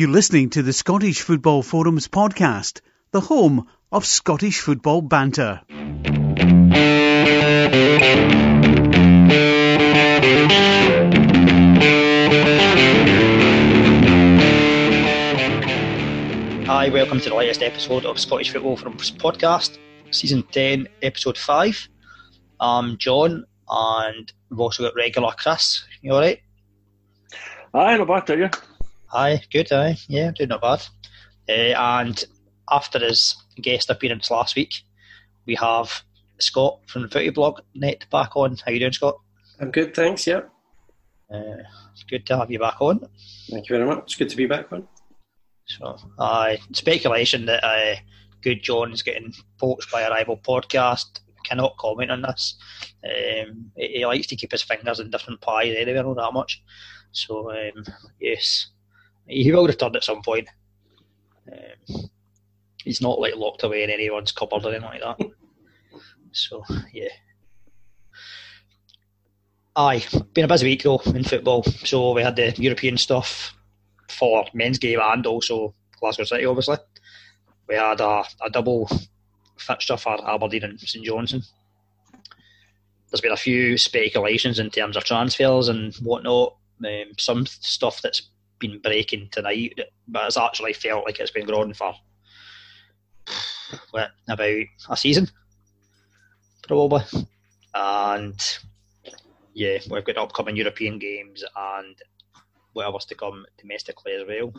You're listening to the Scottish Football Forums podcast, the home of Scottish football banter. Hi, welcome to the latest episode of Scottish Football Forums podcast, season 10, episode 5. I'm John, and we've also got regular Chris. You alright? Aye, not bad, are you? Aye, good, aye. Yeah, doing not bad. Uh, and after his guest appearance last week, we have Scott from the Footy Blog Net back on. How you doing, Scott? I'm good, thanks. Yeah, Uh, it's good to have you back on. thank you very much. It's good to be back on. So, aye, speculation that uh, Good John's getting poached by a rival podcast. Cannot comment on this. Um, he, he likes to keep his fingers in different pies anyway, know that much. So, um, yes, he will return at some point. Um, he's not like locked away in anyone's cupboard or anything like that. so, yeah. Aye, been a busy week though in football. So we had the European stuff for men's game and also Glasgow City, obviously. We had a, a double fixture for Aberdeen and St Johnstone. There's been a few speculations in terms of transfers and whatnot. Um, some stuff that's been breaking tonight, but it's actually felt like it's been growing for what, about a season, probably. And yeah, we've got upcoming European games and whatever's to come domestically as well.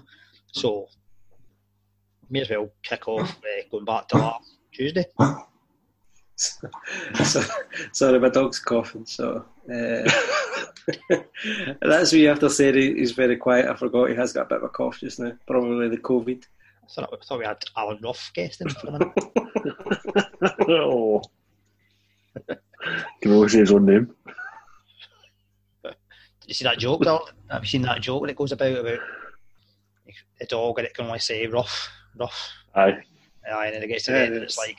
So, may as well kick off uh, going back to last Tuesday. So, sorry, my dog's coughing. So uh, that's what you have to say. He's very quiet. I forgot he has got a bit of a cough just now. Probably the COVID. I thought, I thought we had Alan Rough guesting for a minute. oh. Can always say his own name. Did you see that joke? Though? Have you seen that joke when it goes about about the dog and it can only say rough, rough, Aye, Aye, and then it gets to Yeah, the end and it it's like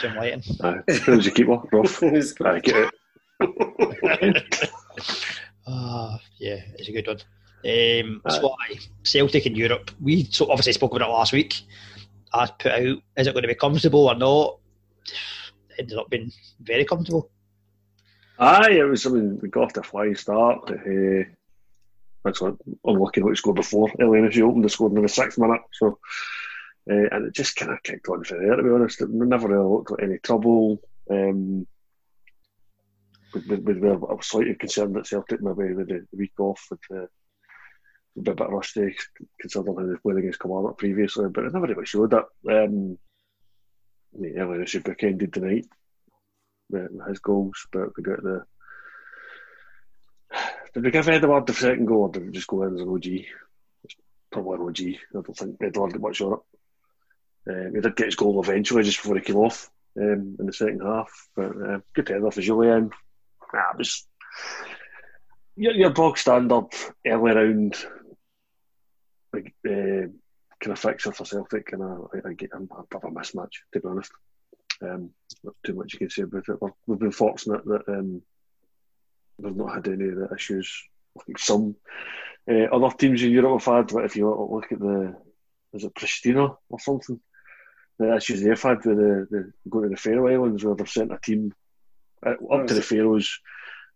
Jim Leighton. aye. Who's your keeper? Rough. Aye, get it. Ah, yeah, it's a good one. Um, so aye, Celtic in Europe. We so obviously spoke about it last week. I put out, is it going to be comfortable or not? Ended up being very comfortable. Aye, it was, I mean, we got off to a flying start. Uh, actually, unlucky not to score before. Elyounoussi opened the scored in the sixth minute. So, uh, and it just kind of kicked on from there, to be honest. It never really looked like any trouble. Um, we, we, we were, I was slightly concerned that Celtic maybe with the, week off would uh, a bit, rusty considering how they played against Kilmarnock previously, but it never really showed that. Um, yeah, Elyounoussi bookended tonight with his goals, but we got the. Did we give Edouard the second goal, or did we just go in as an OG? It's probably an OG. I don't think Edouard got much on it. Um, he did get his goal eventually, just before he came off um, in the second half. But uh, good header for Jullien. Nah, it was your, your bog standard early round like, uh, kind of fixture for Celtic, and I, I, get bit of a mismatch, to be honest. Um, not too much you can say about it. We've, we've been fortunate that um, we've not had any of the issues like some uh, other teams in Europe have had. But if you look at the, is it Pristina or something? The issues they've had with the, the going to the Faroe Islands where they've sent a team uh, up to the Faroes.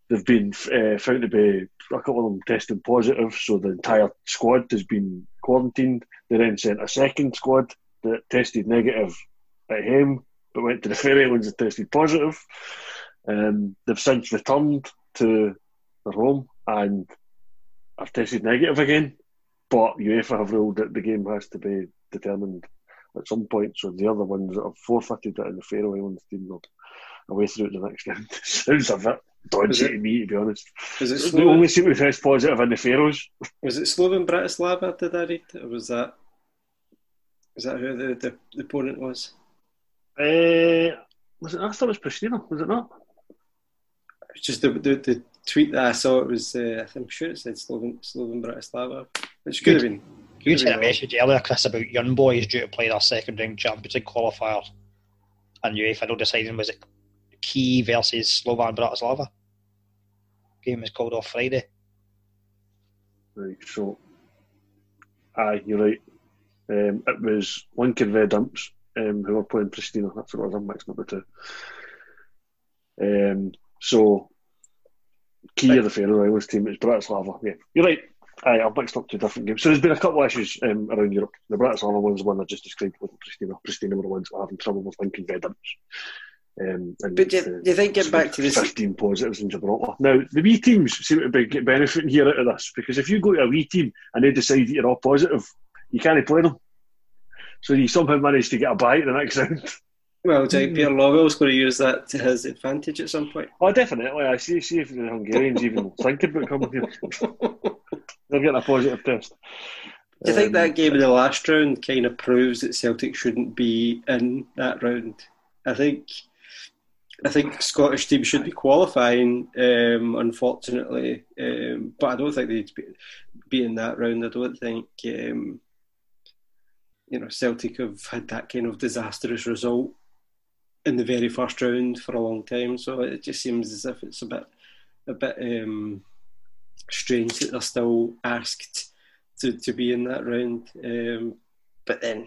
They've been uh, found to be a couple of them tested positive, so the entire squad has been quarantined. They then sent a second squad that tested negative at home, but went to the Faroe Islands and tested positive. Um, they've since returned to their home and have tested negative again. But UEFA have ruled that the game has to be determined at some point. So the other ones that have forfeited it in the Faroe Islands team are away through the next game. Sounds a bit Is dodgy it- to me, to be honest. Was it Slovan? only seem to test positive in the Faroes. Was it Slovan Bratislava? Did I read? Or was that? Is that who the, the, the opponent was? Uh, was it? I thought it was Pristina. Was it not? It's just the, the, the tweet that I saw. It was. Uh, I'm sure it said Slovan Slovan Bratislava, which could have been. You sent a message earlier, Chris, about young boys due to play their second round Champions League qualifier. And UEFA not deciding was it KÍ versus Slovan Bratislava. Game is called off Friday. Right, so Aye, you're right. Um, it was Lincoln Red Imps um, who were playing Pristina. That's what it was. I'm mixing up the two. Um, so, key of the Faroe Islands team is Bratislava. Yeah, you're right. Aye, I've mixed up two different games. So there's been a couple of issues um, around Europe. The Brats Bratislava one's the one I just described with Pristina. Pristina were the ones having trouble with Red Imps. Um, and But do you, uh, do you think get back to the 15 positives in Gibraltar. Now, the wee teams seem to be benefiting here out of this because if you go to a wee team and they decide that you're all positive, you can't play them. So you somehow manage to get a bye at the next round. Well, think Peter going to use that to his advantage at some point? Oh, definitely. I see. See if the Hungarians even think about coming here. They're getting a positive test. Do you think Um, that game in the last round kind of proves that Celtic shouldn't be in that round? I think, I think Scottish teams should be qualifying. Um, unfortunately, um, but I don't think they'd be, be in that round. I don't think um, you know Celtic have had that kind of disastrous result in the very first round for a long time. So it just seems as if it's a bit, a bit um, strange that they're still asked to, to be in that round. Um, but then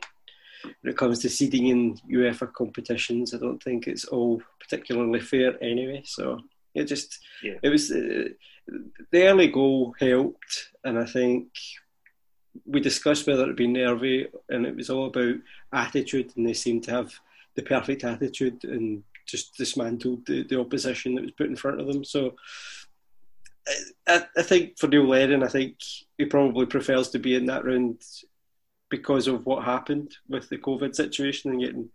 when it comes to seeding in UEFA competitions, I don't think it's all particularly fair anyway. So it just Yeah. it was uh, the early goal helped, and I think we discussed whether it'd be nervy, and it was all about attitude, and they seemed to have the perfect attitude and just dismantled the, the opposition that was put in front of them. So I, I think for Neil Lennon, I think he probably prefers to be in that round because of what happened with the COVID situation and getting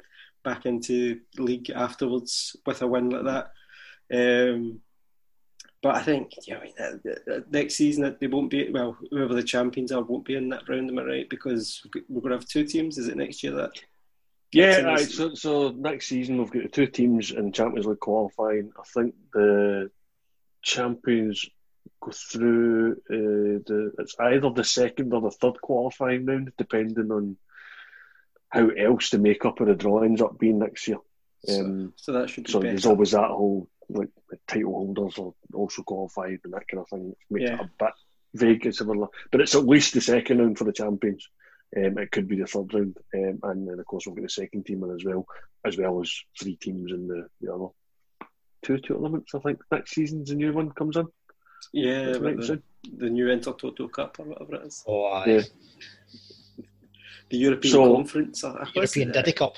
back into the league afterwards with a win like that. Um, but I think you know, uh, uh, next season they won't be well. Whoever the champions are won't be in that round. Am I right? Because we're going to have two teams. Is it next year that? Yeah, aye, so, so next season we've got the two teams in Champions League qualifying. I think the champions go through uh, the it's either the second or the third qualifying round, depending on how else the makeup of the draw ends up being next year. Um, So that should be so better. there's always that whole like title holders are also qualified and that kind of thing, makes Yeah. it a bit vague and similar. But it's at least the second round for the champions. Um, it could be the third round, um, and then of course we've got the second team in as well, as well as three teams in the, the other two tournaments. I think next season's a new one comes in. yeah, That's but right, the, soon. the new Intertoto Cup or whatever it is, Oh, aye. Yeah. the European So- Conference. I- I- European Diddy Cup.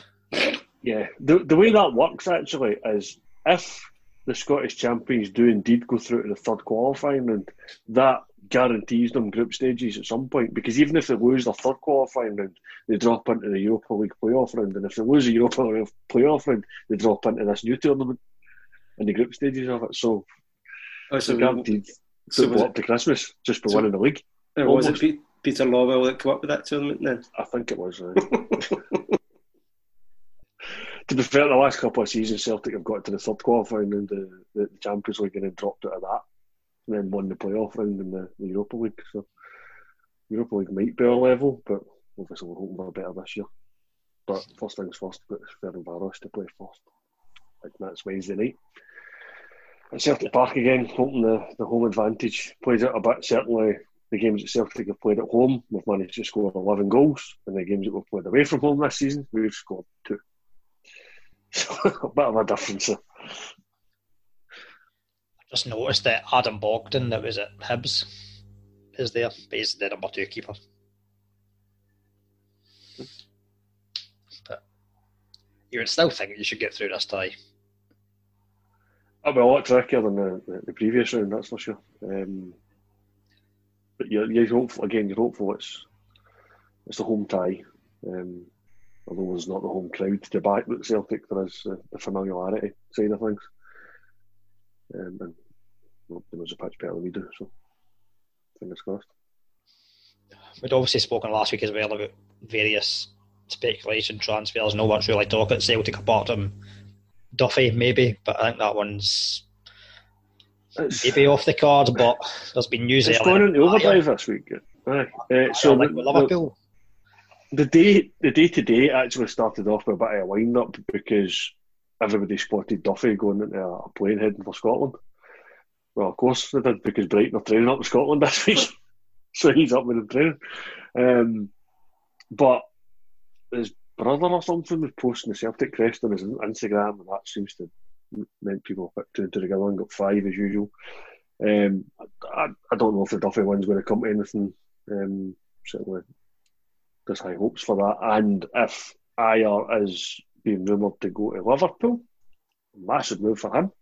Yeah, the the way that works actually is if the Scottish champions do indeed go through to the third qualifying round, that guarantees them group stages at some point. Because even if they lose their third qualifying round, they drop into the Europa League playoff round, and if they lose the Europa League playoff round, they drop into this new tournament in the group stages of it. So Oh, so guaranteed so to was it- to Christmas just by so- winning the league. uh, was it. Pe- Peter Lawwell that came up with that tournament then? I think it was. Uh, to be fair, the last couple of seasons, Celtic have got to the third qualifying round the, the Champions League and then dropped out of that, and then won the playoff round in the, the Europa League. So Europa League might be our level, but obviously we're hoping for better this year. But first things first, we've got Ferencváros to play first. Like that's Wednesday night. At Celtic Park again, hoping the, the home advantage plays out a bit. Certainly, the games that Celtic have played at home, we've managed to score 11 goals. And the games that we've played away from home this season, we've scored two. So, a bit of a difference. Just noticed that Adam Bogdan, that was at Hibs, is there. But he's the number two keeper. But you would still think you should get through this tie. It'll be a lot trickier than the, the, the previous round, that's for sure. Um, but you're, you're hopeful, again, you're hopeful it's, it's a home tie. Um, although there's not the home crowd to back with Celtic, there is uh, the familiarity side of things. Um, and there was a pitch better than we do, so fingers crossed. We'd obviously spoken last week as well about various speculation transfers. No one's really talking at Celtic apart from Duffy, maybe, but I think that one's It's, maybe off the cards. But there's been news it's earlier. gone into overdrive this week. Aye. Uh, so like the- Liverpool, the day the day to day actually started off with a bit of a wind up because everybody spotted Duffy going into a plane heading for Scotland. Well, of course they did because Brighton are training up in Scotland this week, so he's up with the training. Um, but his brother or something was posting the Celtic crest on his Instagram, and that seems to meant people put two and two together and got five as usual. Um, I, I don't know if the Duffy one's going to come to anything. Um, certainly, there's high hopes for that. And if Ajer is being rumoured to go to Liverpool, massive move for him.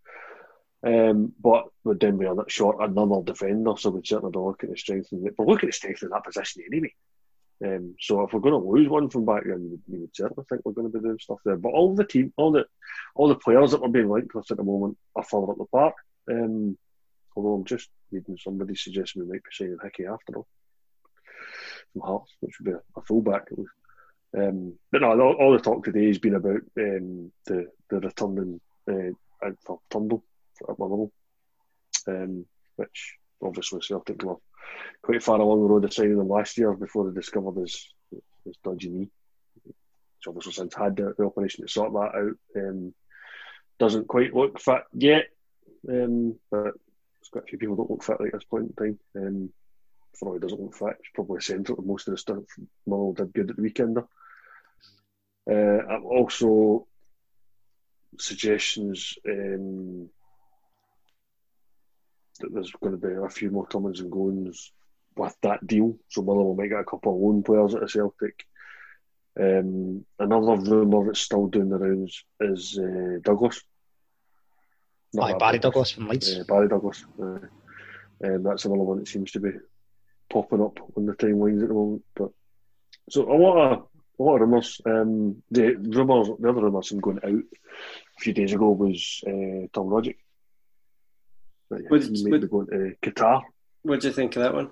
Um, but then be a short another defender, so we'd certainly be looking to strengthen it. We're looking strength strengthen that position anyway. Um, so if we're going to lose one from back then, you would, would certainly think we're going to be doing stuff there. But all the team, all the all the players that we're being linked with at the moment are further up the park. Um, although I'm just reading somebody suggesting we might be signing Hickey after all from Hearts, which would be a, a fullback. Um, but no, all, all, the talk today has been about um, the the returning uh, for Turnbull at Motherwell, um, which obviously Celtic were quite far along the road of signing him last year before they discovered his, his dodgy knee. He's obviously since had the, the operation to sort that out. Um, doesn't quite look fit yet, um, but there's quite a few people that look fit at this point in time. Um, he doesn't look fit, he's probably central most of the stuff. Mullin did good at the weekend. Uh, also suggestions um, that there's going to be a few more comings and goings with that deal. So Motherwell might get a couple of loan players at a Celtic. Um, another rumour that's still doing the rounds is uh, Douglas. Not oh, Barry Douglas from Leeds. Uh, Barry Douglas. Uh, um, that's another one that seems to be popping up on the timelines at the moment. But so a lot of a lot of rumours. Um, the rumours, the other rumours, I'm going out a few days ago was uh, Tom Rogic. What did, maybe what, going to Qatar. What do you think of that one?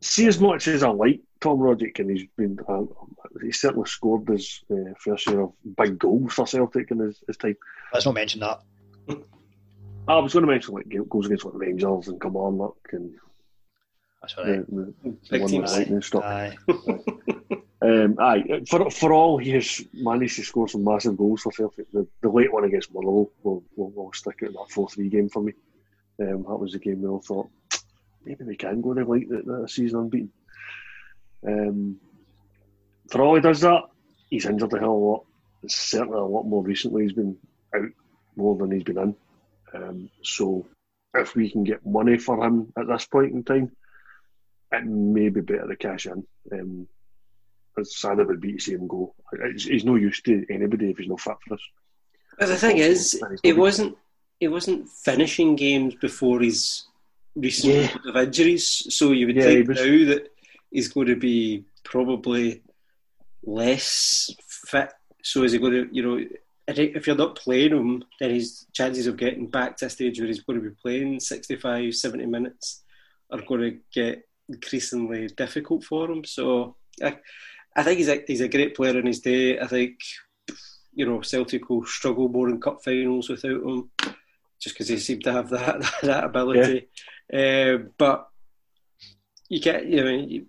See, as much as I like Tom Rogic, and he's been, uh, he's certainly scored his uh, fair share of big goals for Celtic in his, his time. Let's not mention that. I was going to mention like goals against like Rangers and come on, look, and that's all right. The, the, the one lightning. Aye. um, aye. For, for all he has managed to score some massive goals for Celtic, the, the late one against Motherwell will, will, will stick out in that 4 3 game for me. Um, that was the game we all thought maybe we can go to like the, the season unbeaten. Um, for all he does that, he's injured a hell of a lot. Certainly a lot more recently. He's been out more than he's been in. Um, so if we can get money for him at this point in time, it may be better to cash in. Um, as sad it would be to see him go. He's no use to anybody if he's not fit for us. But the thing is, it wasn't he wasn't finishing games before his recent yeah. of injuries. So you would yeah, think was... now that he's going to be probably less fit. So is he going to, you know, if you're not playing him, then his chances of getting back to a stage where he's going to be playing 65, 70 minutes are going to get increasingly difficult for him. So I, I think he's a, he's a great player in his day. I think, you know, Celtic will struggle more in cup finals without him just because they seem to have that, that ability. Yeah. Uh, but you get, you know, you,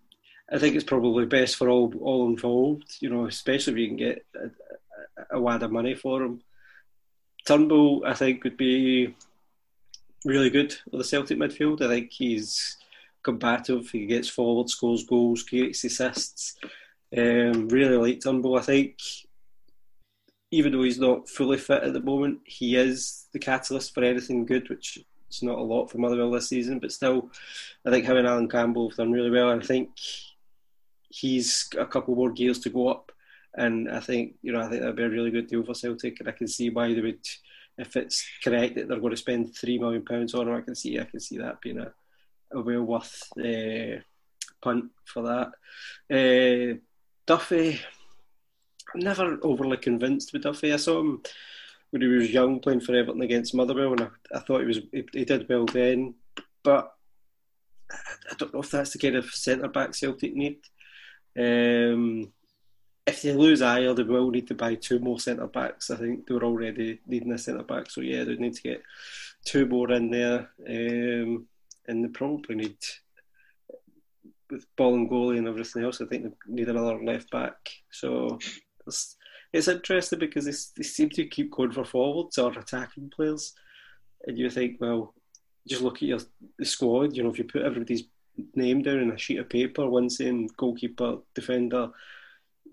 I think it's probably best for all all involved, you know, especially if you can get a, a wad of money for him. Turnbull, I think, would be really good for the Celtic midfield. I think he's combative. He gets forward, scores goals, creates assists. Um, really like Turnbull. I think even though he's not fully fit at the moment, he is the catalyst for anything good, which is not a lot for Motherwell this season. But still, I think him and Allan Campbell have done really well. I think he's a couple more gears to go up. And I think you know I think that'd be a really good deal for Celtic, and I can see why they would, if it's correct that they're going to spend three million pounds on him. I can see I can see that being a, a well worth uh, punt for that. Uh, Duffy, I'm never overly convinced with Duffy. I saw him when he was young playing for Everton against Motherwell, and I, I thought he was he, he, did well then. But I don't know if that's the kind of centre back Celtic need. Um, if they lose Ajer, they will need to buy two more centre backs. I think they were already needing a centre back, so yeah, they need to get two more in there, um, and they probably need with ball and goalie and everything else. I think they need another left back. So it's, it's interesting because they, they seem to keep going for forwards or attacking players, and you think, well, just look at your squad. You know, if you put everybody's name down in a sheet of paper, one saying goalkeeper, defender,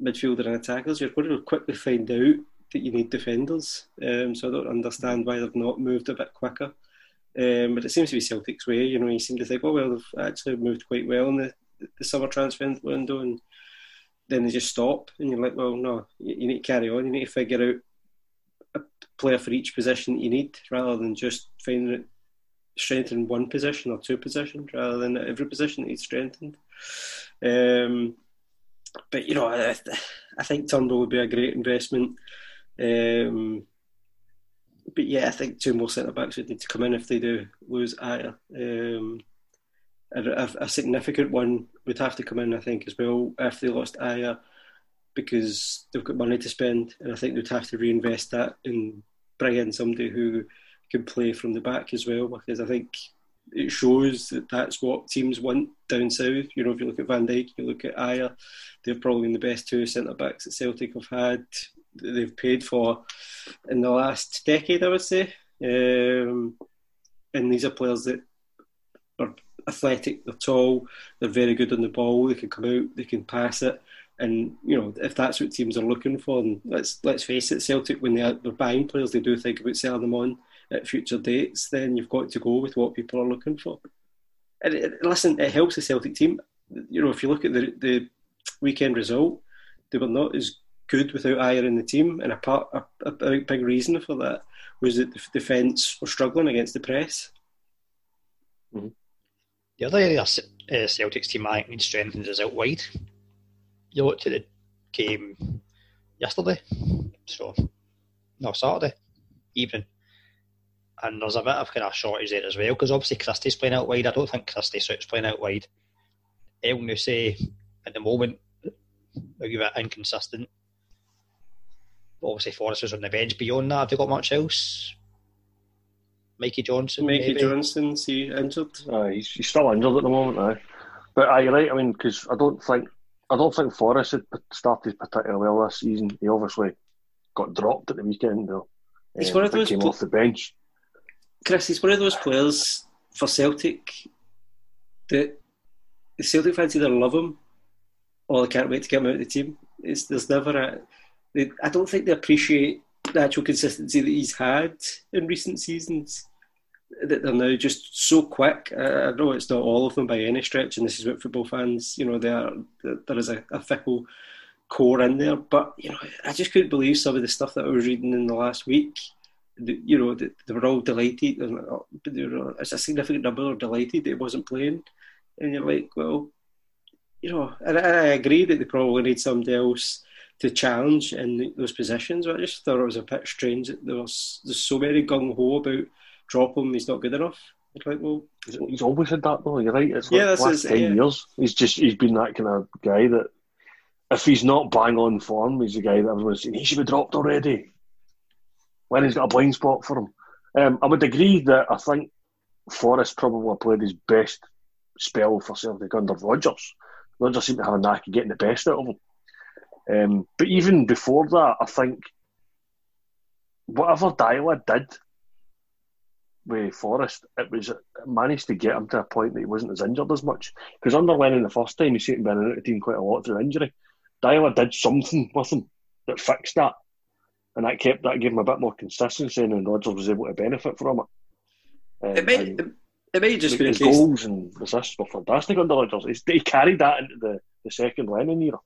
midfielder, and attackers, you're going to quickly find out that you need defenders. Um, so I don't understand why they've not moved a bit quicker. Um, but it seems to be Celtic's way. You know, you seem to think, oh well, they've actually moved quite well in the, the summer transfer window, and then they just stop, and you're like, well, no, you, you need to carry on. You need to figure out a player for each position that you need, rather than just finding it strengthen one position or two positions, rather than every position needs strengthened. Um, but you know, I, I think Turnbull would be a great investment. Um, but yeah, I think two more centre backs would need to come in if they do lose Ajer. Um, a, a, significant one would have to come in, I think, as well if they lost Ajer, because they've got money to spend, and I think they'd have to reinvest that and bring in somebody who can play from the back as well, because I think it shows that that's what teams want down south. You know, if you look at Van Dijk, you look at Ajer, they've probably the best two centre backs that Celtic have had. They've paid for in the last decade, I would say. Um, and these are players that are athletic, they're tall, they're very good on the ball, they can come out, they can pass it. And you know, if that's what teams are looking for, and let's let's face it, Celtic when they are, they're buying players, they do think about selling them on at future dates. Then you've got to go with what people are looking for. And it, listen, it helps the Celtic team. You know, if you look at the the weekend result, they were not as good without Ajer in the team, and a part a, a big reason for that was that the defence were struggling against the press. Mm-hmm. The other area uh, Celtics team I think needs strengthened is out wide. You looked at the game yesterday, so no Saturday evening, and there's a bit of kind of shortage there as well because obviously Christie's playing out wide. I don't think Christie suits playing out wide. Elyounoussi at the moment a bit inconsistent. But obviously Forrest was on the bench. Beyond that, have they got much else? Mikey Johnston. Mikey maybe? Johnston's he injured? Uh, he's, he's still injured at the moment, aye. But are you right? I mean, because I don't think I don't think Forrest had started particularly well this season. He obviously got dropped at the weekend though. He's um, one of those came pl- off the bench. Chris, he's one of those players for Celtic that the Celtic fans either love him or they can't wait to get him out of the team. It's, there's never a. They, I don't think they appreciate the actual consistency that he's had in recent seasons. That they're now just so quick. I know it's not all of them by any stretch, and this is what football fans, you know, they are. There is a, a fickle core in there, but you know, I just couldn't believe some of the stuff that I was reading in the last week. You know, they were all delighted. Uh, it's a significant number are delighted that he wasn't playing, and you're like, well, you know, and I agree that they probably need somebody else to challenge in those positions. But I just thought it was a bit strange that there was there's so many gung ho about drop him. He's not good enough. It's like, well, he's always had that though. You're right. It's like yeah, last ten yeah. years. He's just he's been that kind of guy that if he's not bang on form, he's the guy that everyone's saying he should be dropped already. When he's got a blind spot for him. Um, I would agree that I think Forrest probably played his best spell for Celtic under Rodgers. Rodgers seemed to have a knack of getting the best out of him. Um, but even before that, I think whatever Deila did with Forrest, it was it managed to get him to a point that he wasn't as injured as much. Because under Lennon the first time, he's seemed to be out of the team quite a lot through injury. Deila did something with him that fixed that, and that kept that gave him a bit more consistency, and Rodgers was able to benefit from it. Um, it may it may just be his goals and assists were fantastic under Rodgers. He carried that into the, the second Lennon era.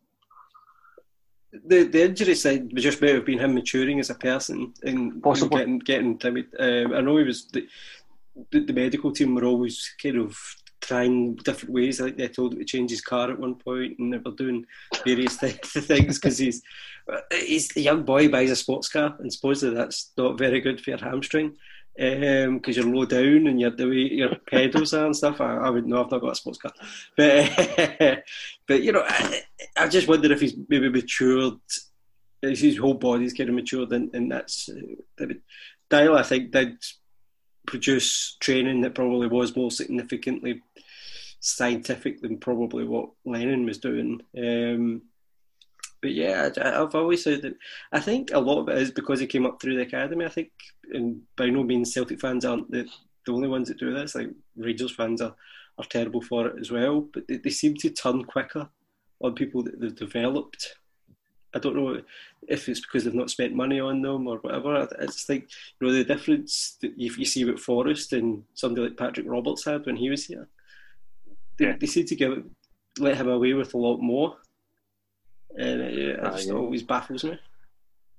The the injury side was just may have been him maturing as a person and, and getting getting. Um, I know he was the, the, the medical team were always kind of trying different ways. Like they told him to change his car at one point, and they were doing various th- things because he's he's a young boy buys a sports car, and supposedly that's not very good for your hamstring because um, you're low down and you're way your pedals are and stuff. I, I would know I've not got a sports car, but but you know, I, I, just wonder if he's maybe matured. His whole body's getting matured, and, and that's uh, Deila. I think did produce training that probably was more significantly scientific than probably what Lennon was doing. Um, but yeah, I, have always said that I think a lot of it is because he came up through the academy. I think, and by no means Celtic fans aren't the, the only ones that do this. Like Rangers fans are are terrible for it as well. But they, they seem to turn quicker on people that they've developed. I don't know if it's because they've not spent money on them or whatever. It's like you know the difference that you, you see with Forrest and somebody like Patrick Roberts had when he was here. They, yeah. they seem to give let him away with a lot more, and it, just yeah. always baffles me.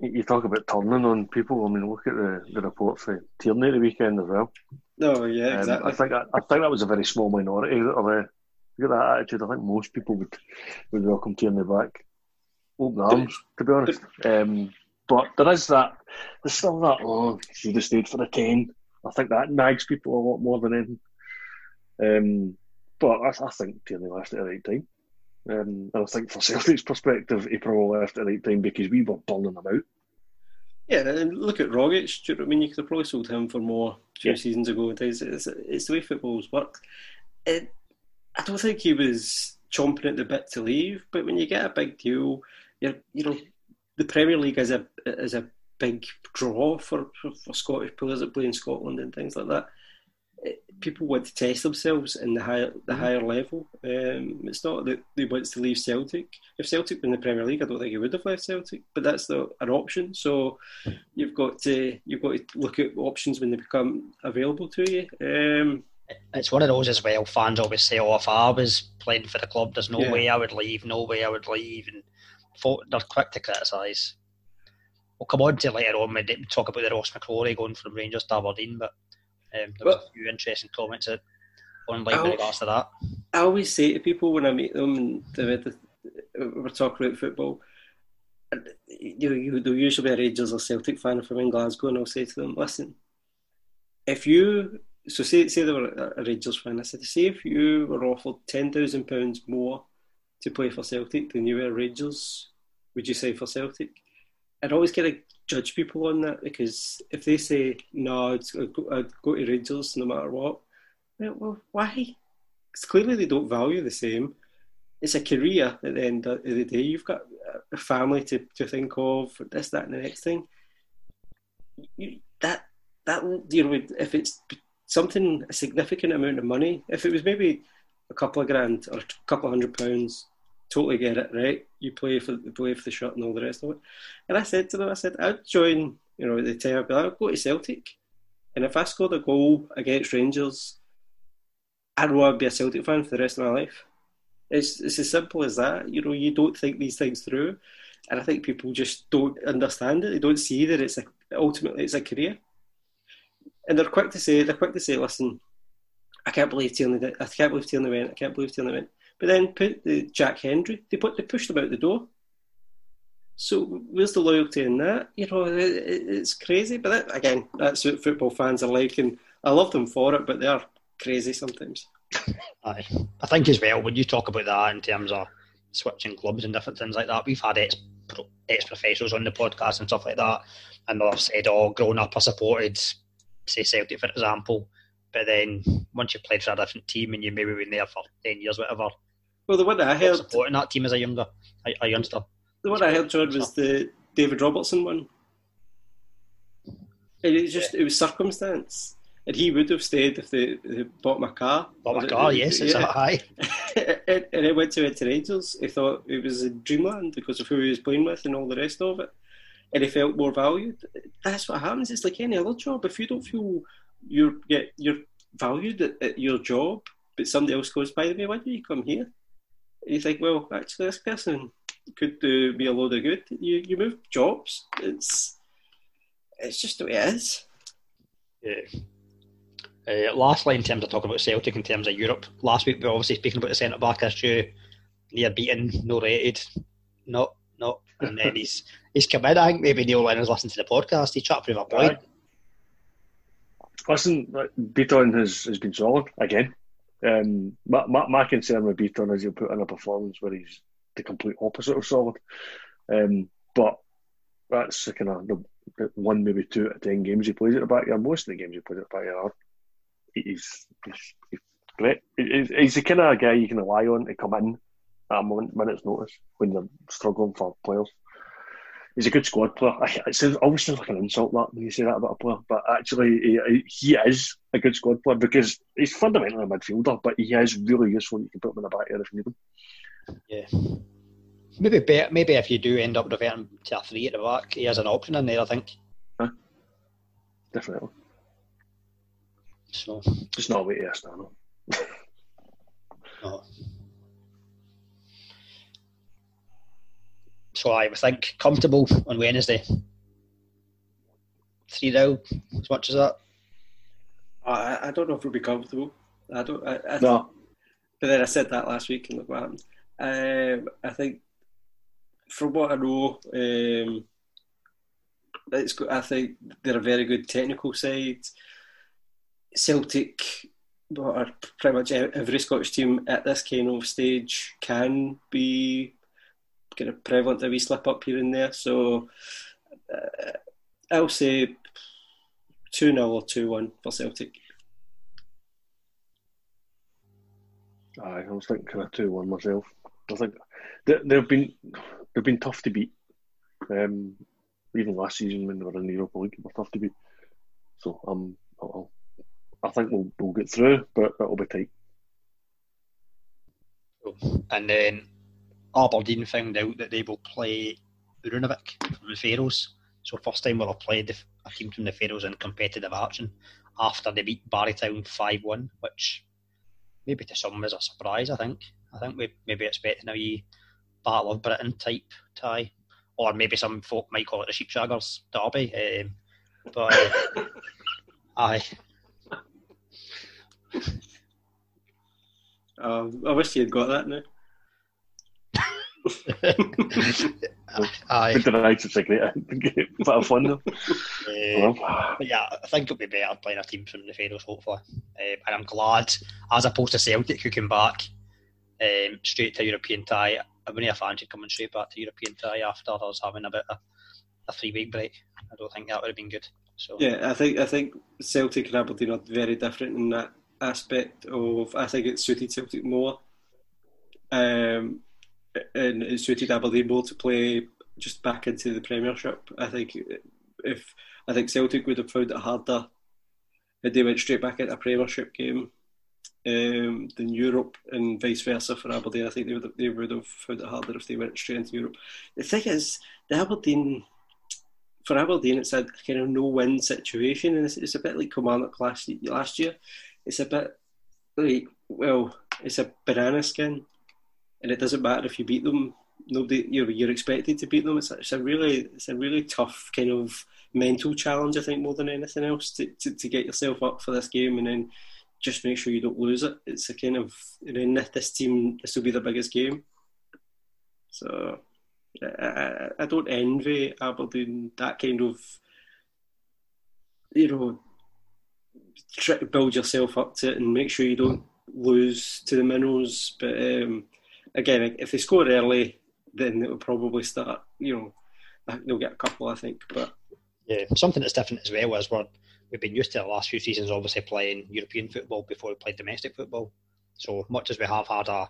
You talk about turning on people. I mean, look at the, the report for Tierney the weekend as well. Oh yeah, exactly. Um, I think I, I, think that was a very small minority of a get that attitude. I think most people would would welcome Tierney back, open arms. To be honest, um, but there is that. There's still that. Oh, should have stayed for the ten. I think that nags people a lot more than anything. Um, but I, I think Tierney left at the right time. Um, and I think for Celtic's perspective, he probably left at the right time because we were burning them out. Yeah, and look at Rogic. Do you know I mean? You could have probably sold him for more two yeah. seasons ago. It's, it's, it's, the way football's work. It, I don't think he was chomping at the bit to leave, but when you get a big deal, you you know, the Premier League is a is a big draw for, for, for Scottish players that play in Scotland and things like that people want to test themselves in the higher the mm-hmm. higher level. Um, it's not that they want to leave Celtic. If Celtic were in the Premier League, I don't think he would have left Celtic, but that's the, an option. So you've got to you've got to look at options when they become available to you. Um, it's one of those as well. Fans always say, "Oh, if I was playing for the club, there's no yeah. way I would leave. No way I would leave." And they're quick to criticise. We'll come on to later on. We talk about the Ross McCrorie going from Rangers to Aberdeen, but um, there was a few interesting comments online in regards to that. I always say to people when I meet them and the, we're talking about football, you, you, they'll usually be a Rangers or Celtic fan from in Glasgow, and I'll say to them, listen, if you so say say they were a Rangers fan, I said, say if you were offered ten thousand pounds more to play for Celtic than you were Rangers, would you say for Celtic? I'd always get of judge people on that because if they say no, I'd, I'd uh, go to Rangers no matter what, well, why? Because clearly they don't value the same. It's a career at the end of the day. You've got a family to, to think of, this, that, and the next thing. You, that that you know, if it's something a significant amount of money, if it was maybe a couple of grand or a couple of hundred pounds totally get it, right? You play for play for the shirt and all the rest of it. And I said to them, I said, I'd join, you know, the be like, I'd go to Celtic. And if I scored a goal against Rangers, I'd want to be a Celtic fan for the rest of my life. It's it's as simple as that. You know, you don't think these things through. And I think people just don't understand it. They don't see that it's a, ultimately it's a career. And they're quick to say, they're quick to say, listen, I can't believe Tierney, I can't believe Tierney went, I can't believe Tierney went. But then put the Jack Hendry, they put they pushed him out the door. So where's the loyalty in that? You know, it, it's crazy. But that, again, that's what football fans are like, and I love them for it. But they are crazy sometimes. I think as well when you talk about that in terms of switching clubs and different things like that, we've had ex ex professionals on the podcast and stuff like that, and they've said, "Oh, growing up, I supported, say Celtic for example." But then once you played for a different team and you maybe been there for ten years, whatever, well, the one I heard supporting that team as a younger, a, a youngster. The one I heard, John, was the David Robertson one. And it just yeah. it was circumstance, and he would have stayed if they, they bought my car. Bought my car, it, yes, it's yeah. high. and, and it went to Ed Rangers. He thought it was a dreamland because of who he was playing with and all the rest of it, and he felt more valued. That's what happens. It's like any other job. If you don't feel you're get you're valued at, at your job, but somebody else goes, by the way, why do you come here? You think, well, actually, this person could do me a load of good. You you move jobs. It's it's just the way it is. Yeah. Uh, lastly, in terms of talking about Celtic, in terms of Europe, last week we were obviously speaking about the centre back issue. Nir Bitton, no rated, not not, and then he's he's come in. I think maybe Neil Lennon's listening to the podcast. He chat prove a point. Listen, Bitton has has been solid again. Um, my, my, my concern with Bitton is he'll put in a performance where he's the complete opposite of solid. Um, but that's the kind of the, one, maybe two out of ten games he plays at the back of Most of the games he plays at the back of he's, he's, he's great. He's, he's the kind of guy you can rely on to come in at a minute's notice when you're struggling for players. He's a good squad player. It sounds always sounds like an insult that when you say that about a player, but actually he, he is a good squad player because he's fundamentally a midfielder, but he is really useful. You can put him in the back there if you need him. Yeah. Maybe better, maybe if you do end up reverting to a three at the back, he has an option in there. I think. Huh? Definitely. So. Just not wait to no. no. So I think comfortable on Wednesday. Three now, as much as that. I, I don't know if we'll be comfortable. I don't. I, I no. But then I said that last week and look what happened. Um, I think, from what I know, um, it's. I think they're a very good technical side. Celtic, or pretty much every Scottish team at this kind of stage can be kind of prevalent a wee slip up here and there. So uh, I'll say 2 0 or 2 1 for Celtic. Aye, I was thinking kind of 2 1 myself. I think they, they've been they've been tough to beat. Um, even last season when they were in the Europa League, they were tough to beat. So um, I'll, I think we'll, we'll get through, but it'll be tight. And then Aberdeen found out that they will play Runavík from the Faroes. So first time we'll have played a team from the Faroes in competitive action after they beat Barry Town 5-1, which maybe to some is a surprise, I think. I think we maybe expecting a wee Battle of Britain type tie. Or maybe some folk might call it the Sheepshaggers derby. Um, but uh, aye. Um, I wish you had got that now. Aye. The United's a great bit of fun though. Uh, but yeah, I think it'll be better playing a team from the Faroes, hopefully. Um, and I'm glad, as opposed to Celtic, who came back um, straight to European tie. I wouldn't have fancied coming straight back to European tie after us having a bit of a three week break. I don't think that would have been good. So yeah, I think I think Celtic and Aberdeen are very different in that aspect of. I think it suited Celtic more. Um, and it suited Aberdeen more to play just back into the Premiership. I think if I think Celtic would have found it harder if they went straight back into a Premiership game um, than Europe, and vice versa for Aberdeen. I think they would have, they would have found it harder if they went straight into Europe. The thing is, the Aberdeen for Aberdeen, it's a kind of no-win situation, and it's, it's a bit like Kilmarnock last last year. It's a bit like well, it's a banana skin and it doesn't matter if you beat them. Nobody, you're, you're expected to beat them. It's, it's a really, it's a really tough kind of mental challenge. I think more than anything else to, to, to get yourself up for this game and then just make sure you don't lose it. It's a kind of, in this team, this will be the biggest game. So I, I don't envy Aberdeen that kind of, you know, try to build yourself up to it and make sure you don't lose to the minnows. But um, again, if they score early, then it will probably start. You know, they'll get a couple, I think. But yeah, something that's different as well is we're, we've been used to the last few seasons, obviously playing European football before we played domestic football. So much as we have had a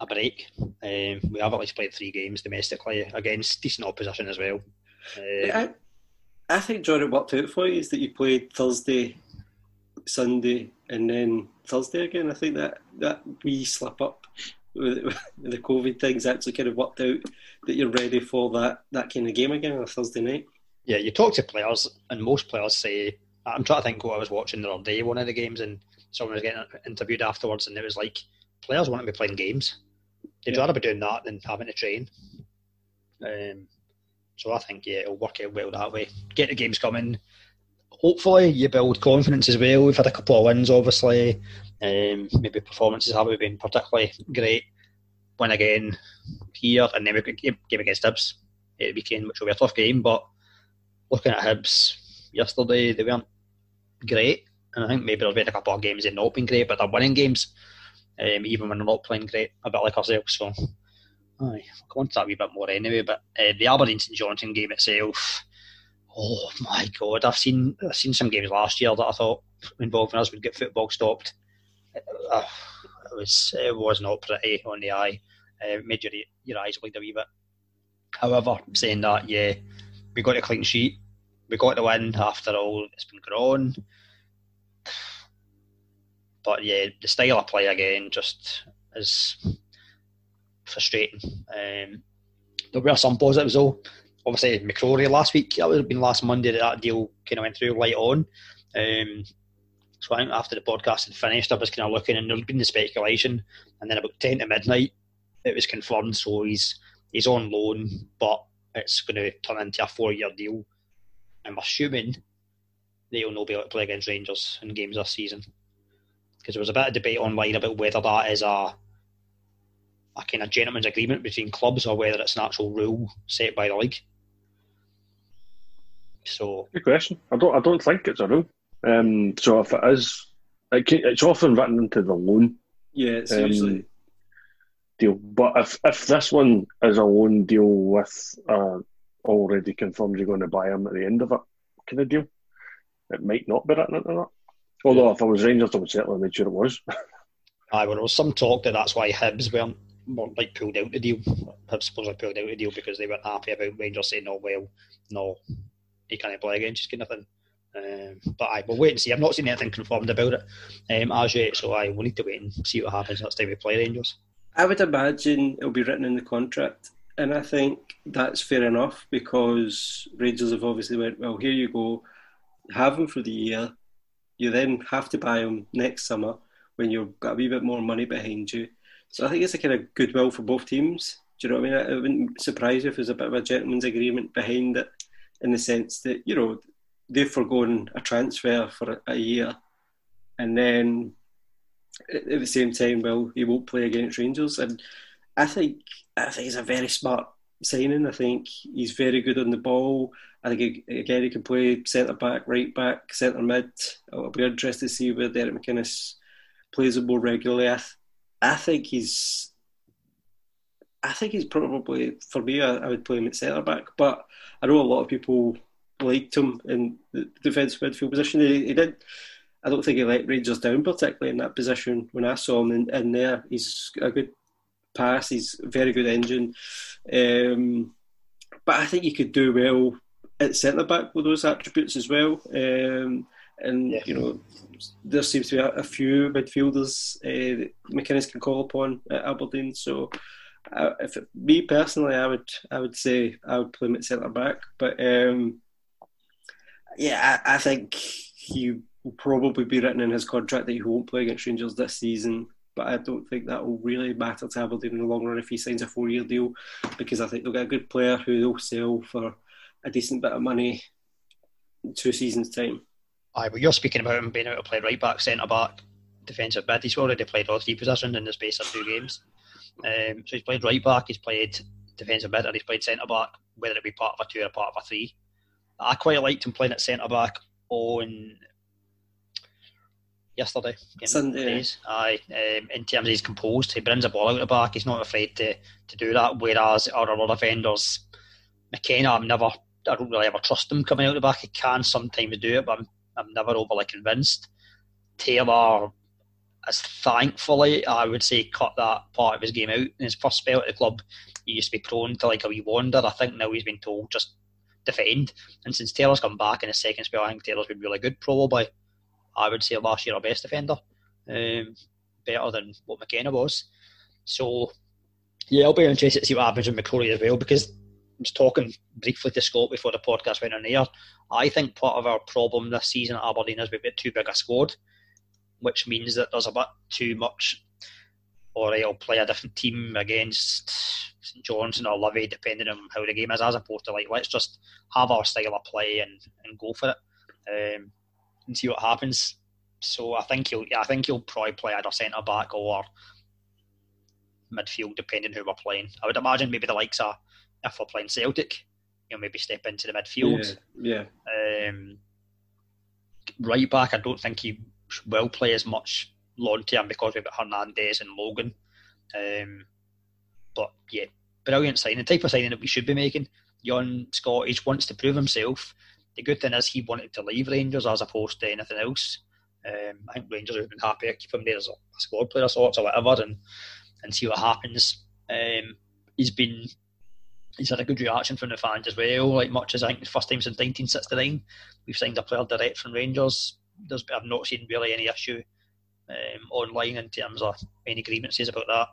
a break, um, we have at least played three games domestically against decent opposition as well. Uh, I, I think John, it worked out for you is that you played Thursday, Sunday, and then Thursday again. I think that that we slip up with, the COVID things actually kind of worked out that you're ready for that, that kind of game again on a Thursday night? Yeah, you talk to players, and most players say, I'm trying to think what I was watching the other day, one of the games, and someone was getting interviewed afterwards, and it was like, players want to be playing games. They'd yeah. rather be doing that than having to train. Um, so I think, yeah, it'll work out well that way. Get the games coming. Hopefully, you build confidence as well. We've had a couple of wins, obviously. Um, maybe performances haven't been particularly great. Win again here, and then we got game, game against Hibs at the weekend, which will be a tough game. But looking at Hibs yesterday, they weren't great, and I think maybe there'll be a couple of games they've not been great, but they're winning games, um, even when they're not playing great, a bit like ourselves. So, aye, we'll come on to that a wee bit more anyway. But uh, the Aberdeen St Johnstone game itself, oh my god, I've seen I've seen some games last year that I thought involving us would get football stopped uh, it was it was not pretty on the eye. Uh, made your your eyes bleed a wee bit. However, saying that, yeah, we got a clean sheet, we got the win after all it's been on. But yeah, the style of play again just is frustrating. Um, there were some positives though. Obviously, McCrorie last week, that would have been last Monday that that deal kind of went through light on. Um, so I think after the podcast had finished, I was kind of looking and there'd been the speculation. And then about 10 to midnight, it was confirmed. So he's he's on loan, but it's going to turn into a four year deal. I'm assuming they'll not be able to play against Rangers in games this season. Because there was a bit of debate online about whether that is a a kind of gentleman's agreement between clubs or whether it's an actual rule set by the league. So good question. I don't I don't think it's a rule. Um, so if it is, it can, it's often written into the loan. Yeah, it's um, usually deal. But if if this one is a loan deal with uh, already confirmed you're going to buy him at the end of it kind of deal, it might not be written into that. Although yeah. if I was Rangers, I would certainly make sure it was. I well, there was some talk that that's why Hibs weren't, weren't like pulled out the deal. Hibs supposedly pulled out the deal because they weren't happy about Rangers saying, "No, well, no, he can't play against us," kind of thing. Um, but I will wait and see. I've not seen anything confirmed about it um, as yet, so I will need to wait and see what happens next time we play Rangers. I would imagine it'll be written in the contract, and I think that's fair enough because Rangers have obviously went well. Here you go, have him for the year. You then have to buy him next summer when you've got a wee bit more money behind you. So I think it's a kind of goodwill for both teams. Do you know what I mean? It wouldn't surprise you if there's a bit of a gentleman's agreement behind it, in the sense that you know they've forgone a transfer for a, year, and then at, at the same time, well, he won't play against Rangers, and I think I think he's a very smart signing. I think he's very good on the ball. I think again he can play centre back, right back, centre mid. I'll be interested to see where Derek McInnes plays him more regularly. I, th- I think he's. I think he's probably for me. I, I would play him at centre back, but I know a lot of people liked him in the defensive midfield position. He, he, did. I don't think he let Rangers down particularly in that position when I saw him in, in there. He's a good pass. He's a very good engine. Um, but I think he could do well at centre back with those attributes as well. Um, and yeah. you know, there seems to be a, a few midfielders uh, that McInnes can call upon at Aberdeen. So, uh, if it, me personally, I would I would say I would play him at centre back. But um, yeah, I, I, think he will probably be written in his contract that he won't play against Rangers this season. But I don't think that will really matter to Aberdeen in the long run if he signs a four-year deal, because I think they'll get a good player who they'll sell for a decent bit of money two seasons' time. Aye, well, you're speaking about him being able to play right back, centre back, defensive mid. He's already played all three positions in the space of two games. Um, so he's played right back, he's played defensive mid, and he's played centre back, whether it be part of a two or part of a three. I quite liked him playing at centre back on yesterday. Sunday. Aye, um, in terms of he's composed, he brings a ball out the back. He's not afraid to, to do that. Whereas our other defenders, McKenna, I'm never, I don't really ever trust him coming out the back. He can sometimes do it, but I'm, I'm never overly convinced. Taylor, as thankfully, I would say, cut that part of his game out in his first spell at the club. He used to be prone to like a wee wander. I think now he's been told just defend. And since Taylor's come back in his second spell, I think Taylor's been really good. Probably, I would say last year our best defender, um, better than what McKenna was. So, yeah, I'll be interested to see what happens with McCrorie as well because I was talking briefly to Scott before the podcast went on air. I think part of our problem this season at Aberdeen is we've got too big a squad, which means that there's a bit too much or I'll play a different team against St Johnstone or Livy, depending on how the game is, as opposed to like let's just have our style of play and, and go for it um, and see what happens. So I think he'll yeah, I think he'll probably play either centre back or midfield, depending who we're playing. I would imagine maybe the likes are if we're playing Celtic, you know, maybe step into the midfield. Yeah. yeah. Um, right back, I don't think he will play as much long term because we've got Hernandez and Logan. Um, but yeah, brilliant signing. The type of signing that we should be making. Young Scottish wants to prove himself. The good thing is he wanted to leave Rangers as opposed to anything else. Um, I think Rangers would have been happy to keep him there as a, a squad player of sorts or whatever and, and see what happens. Um, he's been he's had a good reaction from the fans as well. Like much as I think the first time since 1969 we've signed a player direct from Rangers. There's I've not seen really any issue um, online in terms of any grievances about that.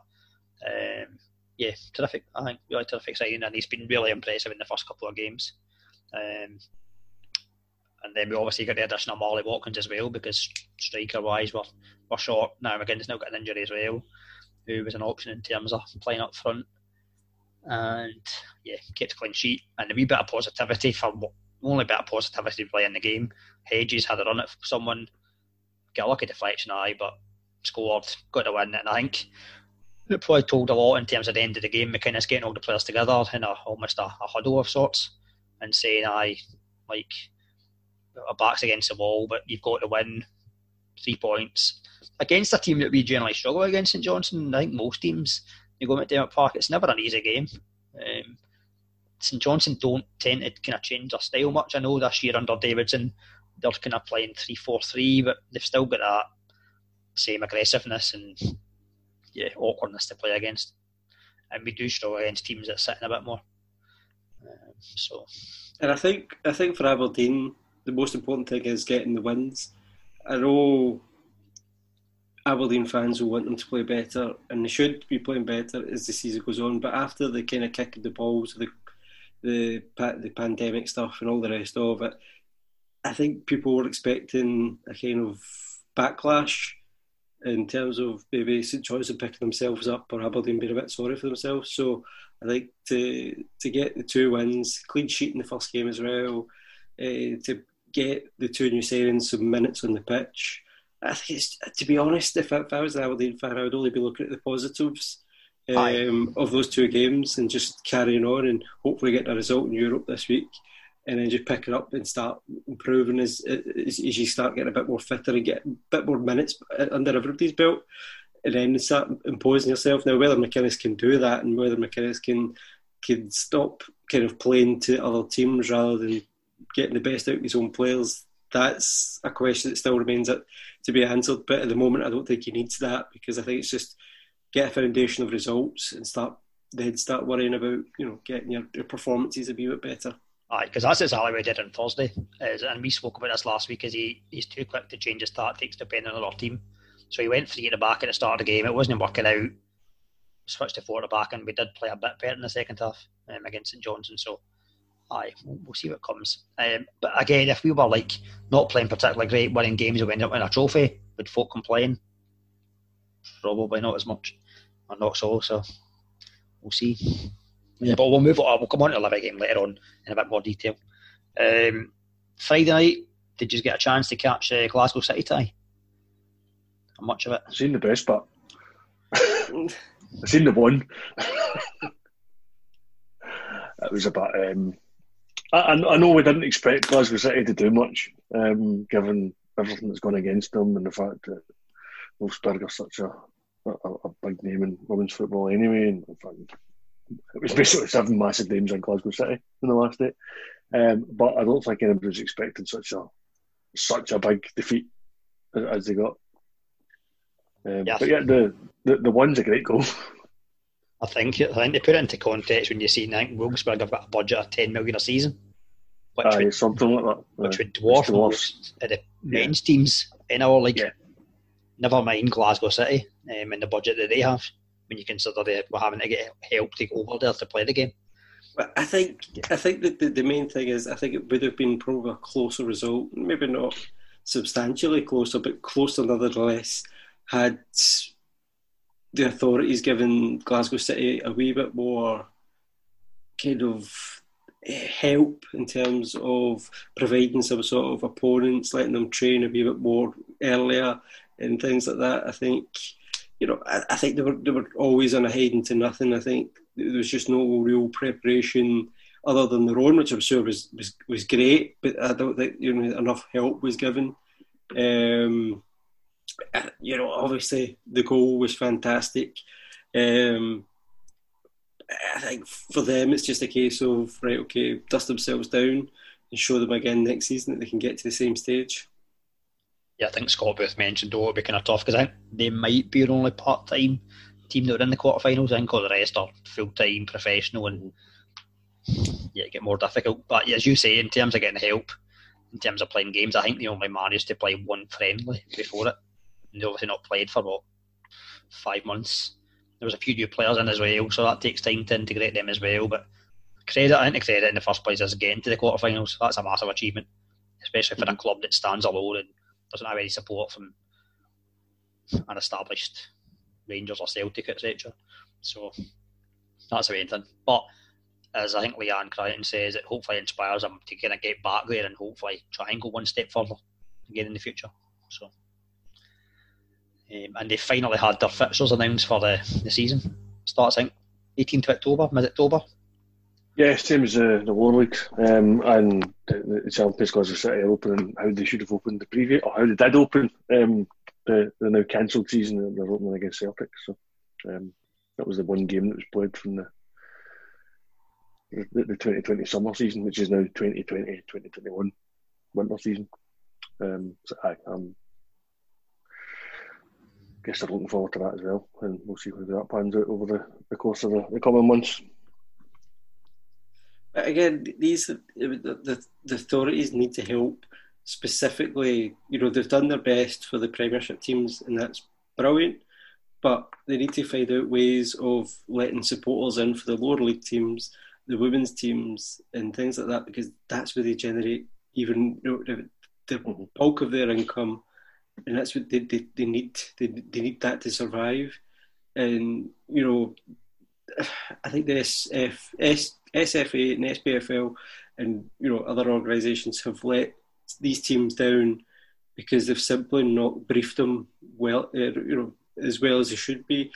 Um, yeah, terrific. I think really terrific signing, and he's been really impressive in the first couple of games. Um, and then we obviously got the addition of Marley Watkins as well because striker wise we're, we're short. Now McGinn's now got an injury as well, who was an option in terms of playing up front. And yeah, kept a clean sheet and a wee bit of positivity for only bit of positivity playing the game. Hedges had a run at someone, got a lucky deflection, eye, but scored, got a win, and I think it probably told a lot in terms of the end of the game. McInnes getting all the players together in a, almost a, a huddle of sorts and saying, "I like our backs against the wall, but you've got to win three points against a team that we generally struggle against St Johnstone. I think most teams you go to McDiarmid Park, it's never an easy game. Um, St Johnstone don't tend to kind of change their style much. I know this year under Davidson they're kind of playing three four three, but they've still got that same aggressiveness and yeah awkwardness to play against. And we do struggle against teams that sit in a bit more. Um, so, and I think I think for Aberdeen the most important thing is getting the wins. I know Aberdeen fans will want them to play better, and they should be playing better as the season goes on. But after the kind of kick of the balls, the the the pandemic stuff, and all the rest of it, I think people were expecting a kind of backlash in terms of maybe St Johnstone picking themselves up or Aberdeen being a bit sorry for themselves. So I think to to get the two wins, clean sheet in the first game as well, uh, to get the two new signings some minutes on the pitch. I think it's, to be honest, if I, if I was an Aberdeen fan, I would only be looking at the positives um, of those two games and just carrying on and hopefully get a result in Europe this week and then just pick it up and start improving as, as, as you start getting a bit more fitter and get a bit more minutes under everybody's belt and then start imposing yourself. Now, whether McInnes can do that and whether McInnes can can stop kind of playing to other teams rather than getting the best out of his own players, that's a question that still remains to be answered. But at the moment, I don't think he needs that because I think it's just get a foundation of results and start then start worrying about you know getting your, your performances a wee bit better. Aye, because that's exactly what he did on Thursday. Is, and we spoke about this last week. Is he he's too quick to change his tactics depending on our team. So he went three at the back at the start of the game. It wasn't working out. Switched to four at the back, and we did play a bit better in the second half um, against St Johnstone. So aye, we'll, we'll see what comes. Um, but again, if we were like not playing particularly great, winning games, we end up winning a trophy, would folk complain? Probably not as much, or not so. So we'll see. Yeah, but we'll move on. We'll come on to the Livy game later on in a bit more detail. Um, Friday night, did you get a chance to catch uh, Glasgow City tie? How much of it? I've seen the best part. I've seen the one. it was about um, I, I, know we didn't expect Glasgow City to do much, um, given everything that's gone against them and the fact that Wolfsburg are such a, a, a big name in women's football anyway. And it was basically seven massive names in Glasgow City in the last day. Um, but I don't think anybody was expecting such a such a big defeat as, as they got. Um, yes. But yeah, the, the the one's a great goal. I think I think they put it into context when you see I think Wolfsburg have got a budget of ten million a season, which Aye, would, something like that, which would dwarf most of the men's yeah. teams in our league. Yeah. Never mind Glasgow City um, and the budget that they have. When you consider they were having to get help to go over there to play the game. I think I think that the, the main thing is I think it would have been probably a closer result, maybe not substantially closer, but closer nonetheless. Had the authorities given Glasgow City a wee bit more kind of eh, help in terms of providing some sort of opponents, letting them train a wee bit more earlier and things like that. I think, you know, I, I think they were they were always on a head into nothing. I think there was just no real preparation other than their own, which I'm sure was was, was great, but I don't think you know enough help was given. Um, you know, obviously the goal was fantastic. Um, I think for them it's just a case of right, okay, dust themselves down and show them again next season that they can get to the same stage. Yeah, I think Scott Booth mentioned though it'll be kind of tough because I think they might be your only part time team that are in the quarterfinals. I think all the rest are full time professional and yeah, get more difficult. But as you say, in terms of getting help, in terms of playing games, I think they only managed to play one friendly before it. And they obviously not played for what five months. There was a few new players in as well, so that takes time to integrate them as well. But credit, I think credit in the first place is getting to the quarterfinals. That's a massive achievement, especially for mm-hmm. a club that stands alone and doesn't have any support from an established Rangers or Celtic, etc. So that's the main thing. But as I think Leanne Crichton says, it hopefully inspires them to kind of get back there and hopefully try and go one step further again in the future. So, um, and they finally had their fixtures announced for the, the season. Starts, I think, 18th of October, mid October. Yeah, same as uh, the Lower League. Um, and the, the Champions Glasgow City are opening how they should have opened the previous, or how they did open um, the, the now cancelled season. They're opening against Celtic. So um, that was the one game that was played from the the, the 2020 summer season, which is now 2020 2021 winter season. Um, so I um, guess they're looking forward to that as well, and we'll see how that pans out over the, the course of the, the coming months. But again, these the, the, the authorities need to help specifically. You know, they've done their best for the Premiership teams, and that's brilliant. But they need to find out ways of letting supporters in for the lower league teams the women's teams and things like that because that's where they generate even you know, the, mm-hmm. bulk of their income, and that's what they, they, they need. They, they need that to survive. And you know, I think the SF, S, SFA and SPFL and you know other organisations have let these teams down because they've simply not briefed them well, uh, you know, as well as they should be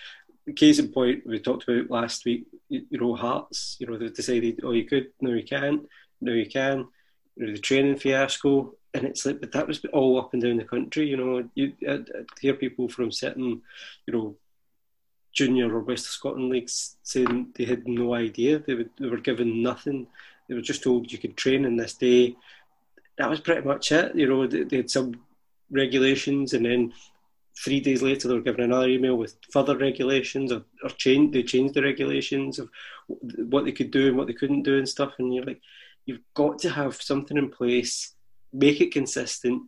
case in point, we talked about last week, you, know, Hearts, you know, they've decided, oh, you could, no, you can't, no, you can. You know, the training fiasco, and it's like, but that was all up and down the country, you know. You I'd, I'd hear people from certain, you know, junior or West of Scotland leagues saying they had no idea. They, would, they were given nothing. They were just told you could train in this day. That was pretty much it. You know, they, they had some regulations, and then three days later they were given another email with further regulations or, or change they changed the regulations of what they could do and what they couldn't do and stuff and you're like you've got to have something in place make it consistent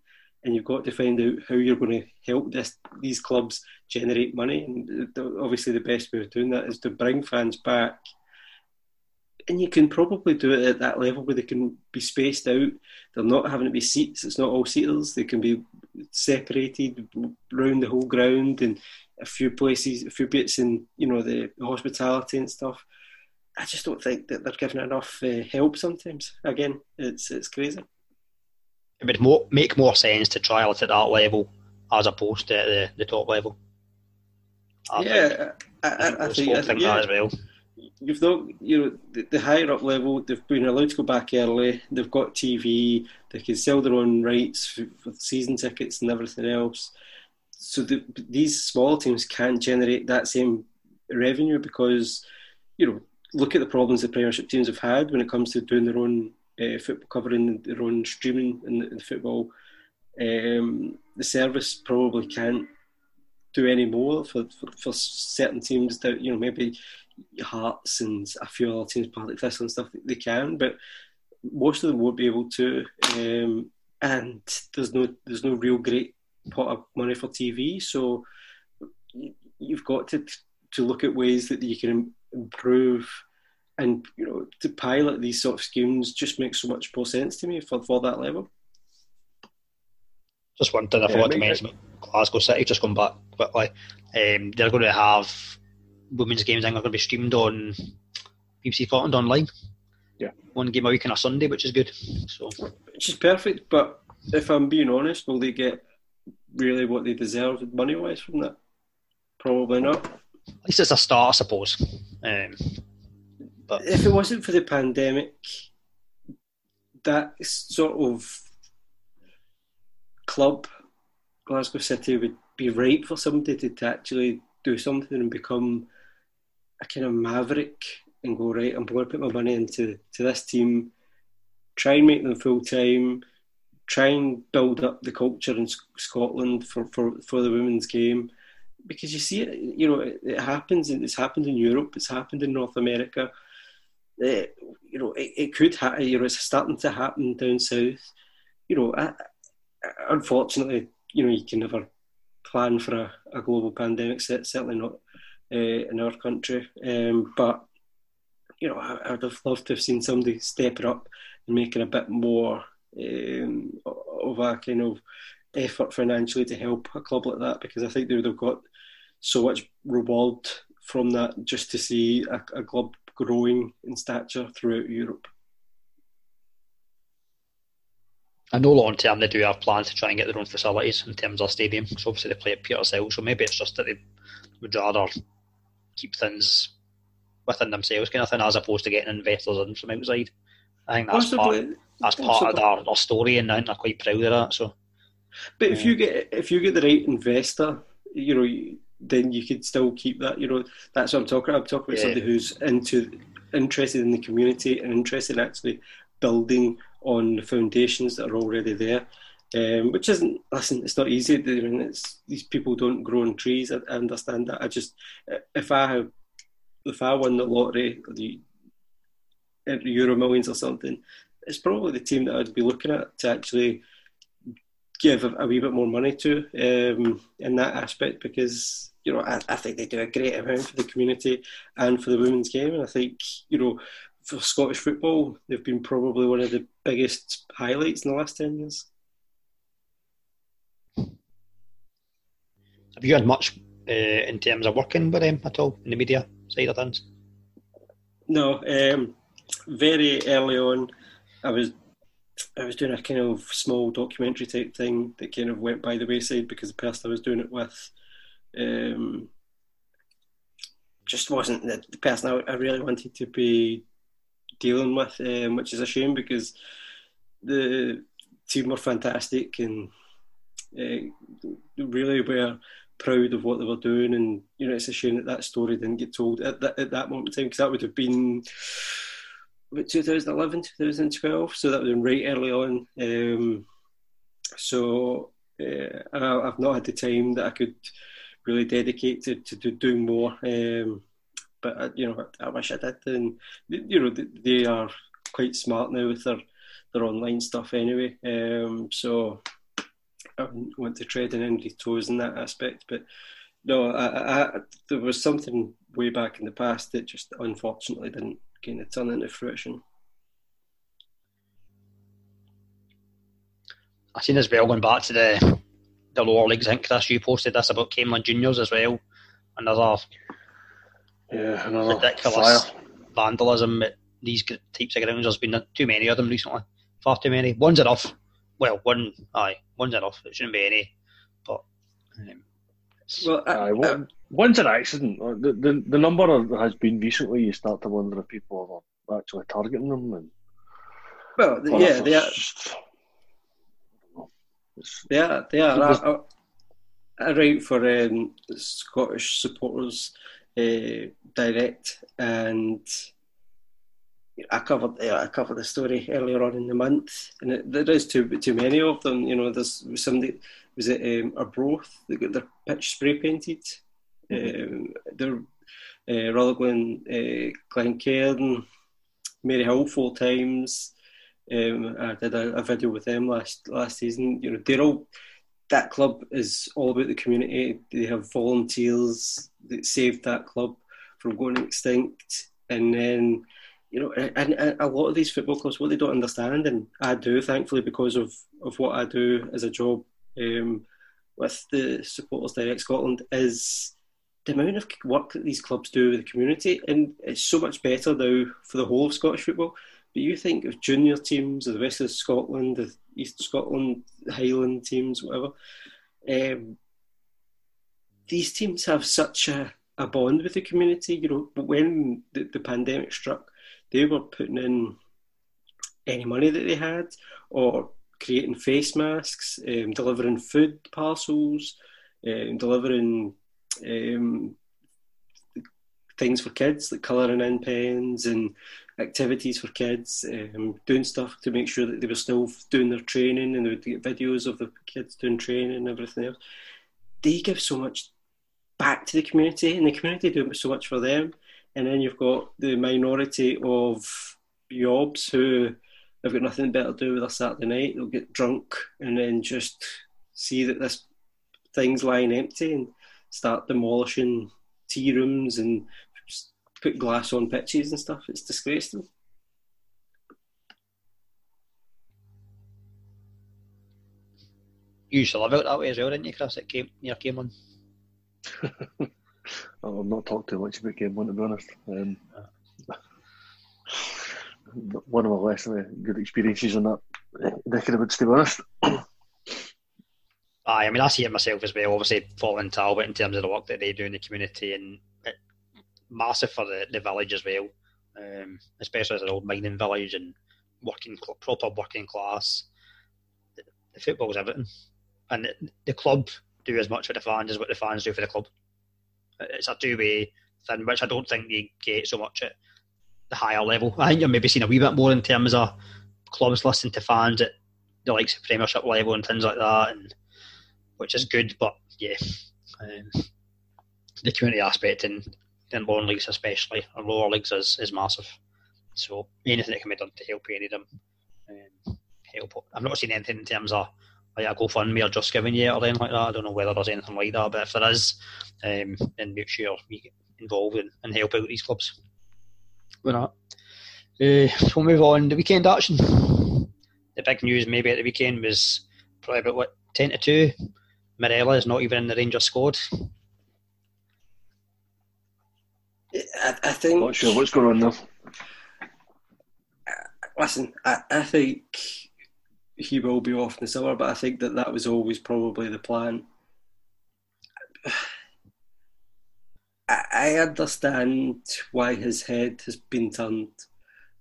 and you've got to find out how you're going to help this, these clubs generate money and obviously the best way of doing that is to bring fans back and you can probably do it at that level where they can be spaced out. They're not having to be seats. It's not all seaters. They can be separated around the whole ground and a few places, a few bits in you know the hospitality and stuff. I just don't think that they're giving enough uh, help. Sometimes, again, it's it's crazy. It would more, make more sense to trial it at that level as opposed to the, the top level. I yeah. I, I, I, think, I think yeah. that as well you've not, you know, the, the, higher up level, they've been allowed to go back early. They've got TV. They can sell their own rights for, for season tickets and everything else. So the, these small teams can't generate that same revenue because, you know, look at the problems the Premiership teams have had when it comes to doing their own uh, football covering, their own streaming in in football. Um, the service probably can't do any more for, for, for certain teams that you know maybe Hearts and a few other teams, Partick Thistle and stuff, they can, but most of them won't be able to. Um, and there's no there's no real great pot of money for TV, so you've got to to look at ways that you can improve and you know to pilot these sort of schemes just makes so much more sense to me for, for that level. Just one thing I yeah, forgot to mention Glasgow City, just come back quickly. Um, they're going to have women's games. I think are going to be streamed on BBC Scotland online. Yeah, one game a week on a Sunday, which is good. So, which is perfect. But if I'm being honest, will they get really what they deserve money wise from that? Probably not. At least it's a start, I suppose. Um, but if it wasn't for the pandemic, that sort of club, Glasgow City, would be right for somebody to actually do something and become a kind of maverick and go right. I'm going to put my money into to this team, try and make them full time, try and build up the culture in Scotland for, for, for the women's game. Because you see it, you know, it, it happens, it's happened in Europe, it's happened in North America. You know, it, it could happen. You know, it's starting to happen down south. You know, unfortunately, you know, you can never plan for a, a global pandemic. Certainly not uh, in our country. Um, but you know, I, would have loved to have seen somebody stepping up and making a bit more um, of a kind of effort financially to help a club like that because I think they would have got so much reward from that just to see a, a club growing in stature throughout Europe. I know long term they do have plans to try and get their own facilities in terms of stadium. So obviously they play at Petershill, so maybe it's just that they would rather keep things within themselves, kind of thing, as opposed to getting investors in from outside. I think that's Possibly. part that's part of their, their story, and they're quite proud of that. So, but if you get if you get the right investor, you know, then you could still keep that. You know, that's what I'm talking. About. I'm talking about yeah. somebody who's into interested in the community and interested in actually building on the foundations that are already there. Um, which isn't listen. It's not easy. I mean, it's, these people don't grow on trees. I, I, understand that. I just if I have if I won the lottery, the Euro Millions or something, it's probably the team that I'd be looking at to actually give a, a wee bit more money to um, in that aspect because you know I, I, think they do a great amount for the community and for the women's game, and I think you know for Scottish football they've been probably one of the biggest highlights in the last ten years. Have you had much uh, in terms of working with them at all in the media side of things? No, um, very early on, I was I was doing a kind of small documentary type thing that kind of went by the wayside because the person I was doing it with um, just wasn't the, the person I, I, really wanted to be dealing with, um, which is a shame because the team were fantastic and uh, really were proud of what they were doing. And you know, it's a shame that that story didn't get told at that, at that moment in time because that would have been about 2011, 2012. So that been right early on. Um, so uh, I, have not had the time that I could really dedicated to, to, doing more. Um, but uh, you know, I, I, wish I did. And you know, they are quite smart now with their their online stuff anyway. Um, so I wouldn't want to tread on anybody's toes in that aspect. But no, I, I, there was something way back in the past that just unfortunately didn't kind of turn into fruition. I seen as well going back to the the lower leagues. I think Chris, you posted this about Camelon Juniors as well. Another yeah, another ridiculous fire. vandalism at these types of grounds. There's been too many of them recently. Far too many. One's enough. Well, one, aye, one's enough. It shouldn't be any. But um, well, I, aye, one, one's an accident. Uh, the, the the number has been recently. You start to wonder if people are actually targeting them. And, well, yeah, they are. Just, they are. They are. I, I, write for um, Scottish supporters uh, direct, and I covered I covered the story earlier on in the month, and it, there is too too many of them. You know, there's somebody was it um, Arbroath that got their pitch spray painted. Mm-hmm. Um, they're uh, Rutherglen, uh, Glencairn, Maryhill full times. Um, I did a, a, video with them last last season. You know, they're all that club is all about the community. They have volunteers that saved that club from going extinct, and then you know, and, and, a lot of these football clubs, what they don't understand, and I do, thankfully, because of of what I do as a job um, with the Supporters Direct Scotland, is the amount of work that these clubs do with the community, and it's so much better now for the whole of Scottish football but you think of junior teams of the rest of Scotland, the East Scotland, Highland teams, whatever. Um, these teams have such a, a bond with the community. You know, when the, the pandemic struck, they were putting in any money that they had, or creating face masks, um, delivering food parcels, um, delivering um, things for kids like colouring in pens and activities for kids, um, doing stuff to make sure that they were still doing their training and they would get videos of the kids doing training and everything else. They give so much back to the community and the community do so much for them. and then you've got the minority of yobs who have got nothing better to do with a Saturday night. They'll get drunk and then just see that this thing's lying empty and start demolishing tea rooms and put glass on pitches and stuff. It's disgraceful. You used to live out that way as well, didn't you, Chris? At game near Camelon. I've not talked too much about game one to be honest. Um, one of my less uh, good experiences in that neck of the woods, to be honest. Aye, I mean, I see it myself as well. Obviously, following Talbot in terms of the work that they do in the community, and it, massive for the, the village as well, um, especially as an old mining village and working proper working class. The, the football's everything, and the, the club do as much for the fans as what the fans do for the club. It's a two way thing, which I don't think you get so much at the higher level. I think you're maybe seeing a wee bit more in terms of clubs listening to fans at the likes of Premiership level and things like that, and which is good. But yeah, um, the community aspect in in lower leagues, especially or lower leagues, is, is massive. So anything that can be done to help any of them, um, help. I've not seen anything in terms of like a GoFundMe or just giving you or anything like that. I don't know whether there's anything like that, but if there is, um, then make sure we get involved and, and help out these clubs. We're not. Uh, so we'll move on. The weekend action. The big news maybe at the weekend was probably about what ten to two. Morelos is not even in the Rangers squad. I, I think. Not sure what's going on there. Listen, I, I think he will be off in the summer, but I think that that was always probably the plan. I, I understand why his head has been turned.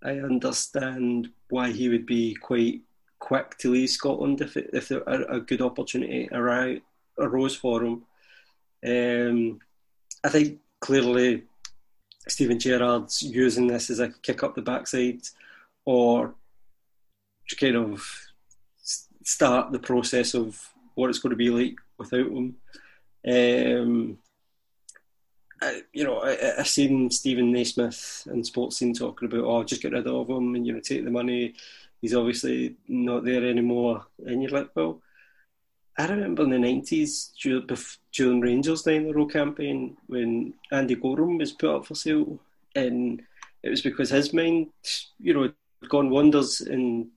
I understand why he would be quite quick to leave Scotland if it, if there, a, a good opportunity arose, arose for him. Um, I think clearly Steven Gerrard's using this as a kick up the backside or to kind of start the process of what it's going to be like without him. Um, I, you know, I, have seen Steven Naismith and Sportscene talking about, oh, just get rid of him and, you know, take the money. He's obviously not there anymore. And you're like, well, I remember in the 90s, during Rangers' nine in a row campaign, when Andy Goram was put up for sale, and it was because his mind, you know, had gone wonders and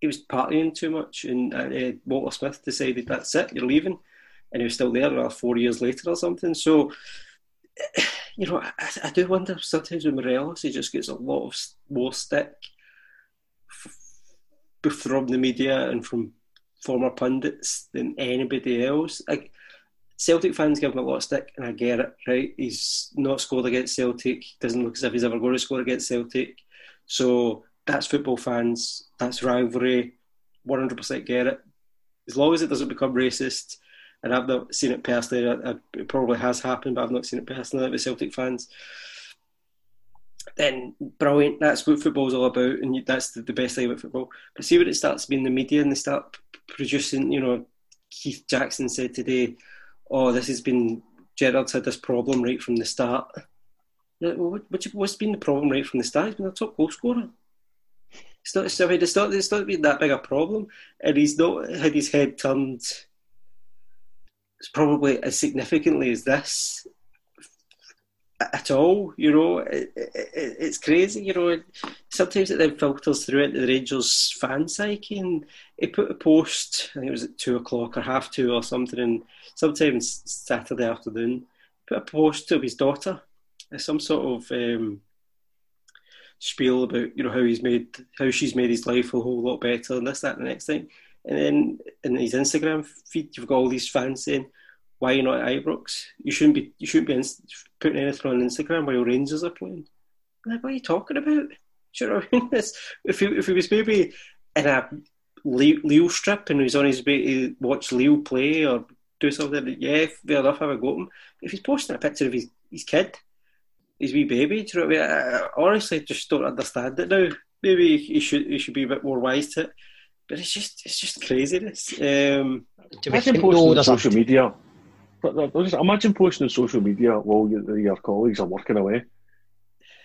he was partying too much. And uh, Walter Smith decided, that's it, you're leaving. And he was still there uh, four years later or something. So, you know, I, I do wonder sometimes with Morelos, he just gets a lot of more stick from the media and from former pundits than anybody else. Like Celtic fans give him a lot of stick, and I get it. Right, he's not scored against Celtic. Doesn't look as if he's ever going to score against Celtic. So that's football fans. That's rivalry. One hundred percent get it. As long as it doesn't become racist, and I've not seen it personally. It probably has happened, but I've not seen it personally with Celtic fans. Then brilliant. That's what football's all about, and that's the, the best thing about football. But see when it starts being the media and they start producing, you know, Keith Jackson said today, "Oh, this has been Gerrard's had this problem right from the start." Like, well, what, what's been the problem right from the start? He's been a top goal scorer. It's not, it's not, it's not, it's not been that big a problem, and he's not had his head turned It's probably as significantly as this at all. You know, it, it, it's crazy. You know, sometimes it then filters through into the Rangers fan psyche. And he put a post. I think it was at two o'clock or half two or something. And sometimes Saturday afternoon, put a post to his daughter, some sort of. Um, spiel about you know how he's made how she's made his life a whole lot better and this that and the next thing and then in his Instagram feed you've got all these fans saying why are you not at Ibrox? You shouldn't be you shouldn't be putting anything on Instagram while Rangers are playing. Like, what are you talking about? Do you know what I mean? if he, if he was maybe in a Lille strip and he's on his way to watch Lille play or do something, yeah, fair enough, have a go at him. If he's posting a picture of his, his kid, his wee baby, do you know what I mean? I honestly just don't understand it now. Maybe he should he should be a bit more wise to it. But it's just it's just craziness. Um, to be posting on social media just imagine posting on social media while your, your colleagues are working away.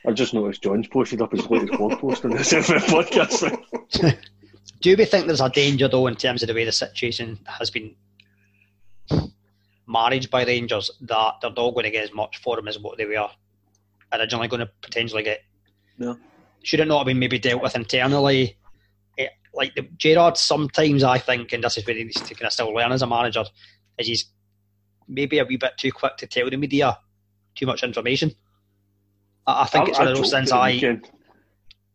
I just noticed John's posted up his latest blog post on this podcast. Do we think there's a danger though in terms of the way the situation has been managed by Rangers that they're not going to get as much for him as what they were originally going to potentially get? No. Should it not have been maybe dealt with internally? It, like the Gerrard, sometimes I think, and this is where he needs to kind of still learn as a manager, is he's maybe a wee bit too quick to tell the media too much information. I, I think it's one of those things. I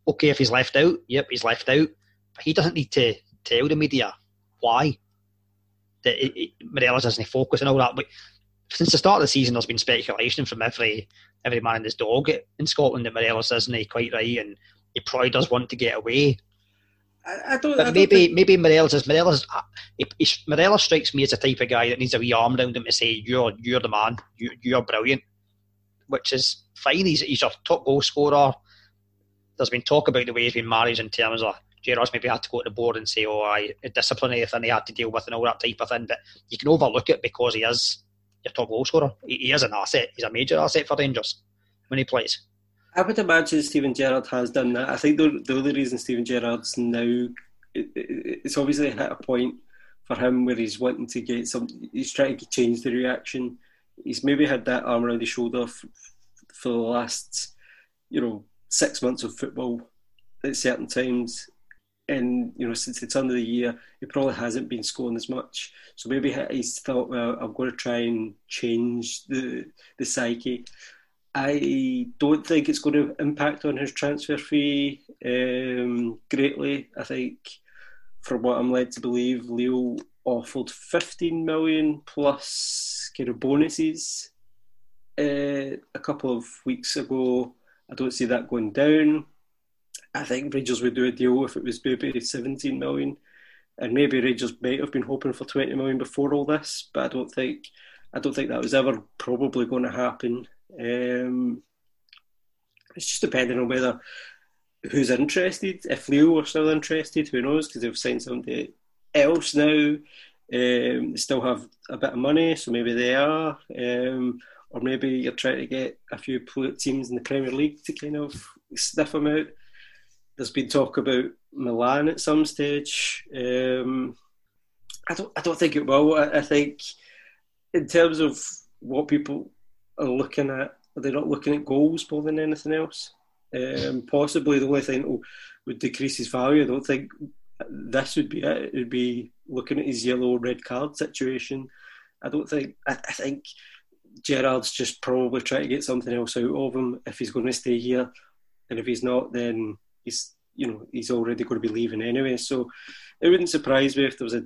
okay if he's left out. Yep, he's left out. But he doesn't need to tell the media why that it, it, Morelos isn't focus and all that. But since the start of the season, there's been speculation from every every man and his dog in Scotland that Morelos isn't quite right, and he probably does want to get away. I, I don't. But I maybe don't think, maybe Morelos is Morelos. uh, He, he, Morelos strikes me as the type of guy that needs a wee arm around him to say you're you're the man, you, you're brilliant, which is fine. He's he's your top goal scorer. There's been talk about the way he's been managed in terms of Gerrard's maybe had to go to the board and say, oh, I disciplinary thing he had to deal with and all that type of thing. But you can overlook it because he is your top goal scorer. He, he is an asset. He's a major asset for Rangers when he plays. I would imagine Steven Gerrard has done that. I think the, the only reason Steven Gerrard's now, it, it, it's obviously hit a point for him where he's wanting to get some, he's trying to change the reaction. He's maybe had that arm around his shoulder f- for the last, you know, six months of football at certain times. And, you know, since the turn of the year, he probably hasn't been scoring as much. So maybe he's thought, well, I'm going to try and change the, the psyche. I don't think it's going to impact on his transfer fee um, greatly. I think, from what I'm led to believe, Lille offered 15 million plus kind of bonuses uh, a couple of weeks ago. I don't see that going down. I think Rangers would do a deal if it was maybe 17 million, and maybe Rangers might have been hoping for 20 million before all this, but I don't think I don't think that was ever probably going to happen. Um, it's just depending on whether who's interested. If Lille are still interested, who knows? Because they've signed somebody else now. Um, they still have a bit of money, so maybe they are. Um, or maybe you're trying to get a few teams in the Premier League to kind of sniff them out. There's been talk about Milan at some stage. Um, I don't. I don't think it will. I, I think in terms of what people are looking at, they're not looking at goals more than anything else. Um, possibly the only thing that would decrease his value. I don't think this would be it. It would be looking at his yellow red card situation. I don't think. I, I think Gerrard's just probably trying to get something else out of him if he's going to stay here, and if he's not, then he's you know he's already going to be leaving anyway. So it wouldn't surprise me if there was a,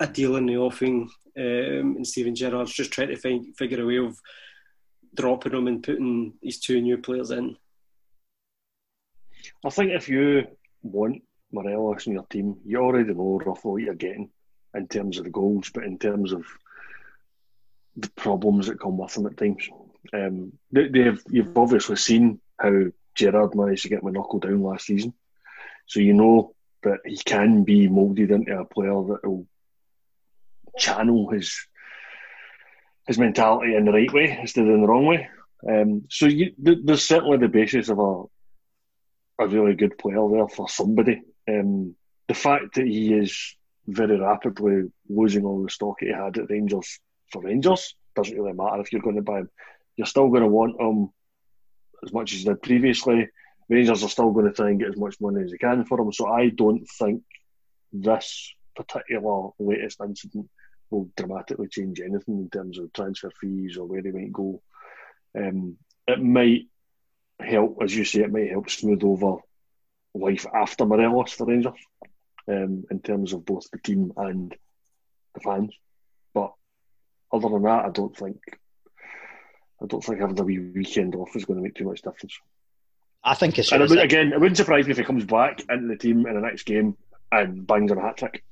a deal in the offing, um, and Steven Gerrard's just trying to find figure a way of dropping him and putting these two new players in. I think if you want Morelos in your team, you already know roughly what you're getting in terms of the goals, but in terms of the problems that come with them at times. Um, they, they've, you've obviously seen how Gerrard managed to get my knuckle down last season. So you know that he can be moulded into a player that will channel his his mentality in the right way instead of in the wrong way. Um, so you, there's certainly the basis of a a really good player there for somebody. Um, the fact that he is very rapidly losing all the stock he had at Rangers for Rangers doesn't really matter if you're going to buy him. You're still going to want him as much as you did previously. Rangers are still going to try and get as much money as they can for him. So I don't think this particular latest incident will dramatically change anything in terms of transfer fees or where they might go. Um, it might help, as you say, it might help smooth over life after Morelos for Rangers um, in terms of both the team and the fans. But other than that, I don't think I don't think having a wee weekend off is going to make too much difference. I think it's and it would, again, it wouldn't surprise me if he comes back into the team in the next game and bangs on a hat trick.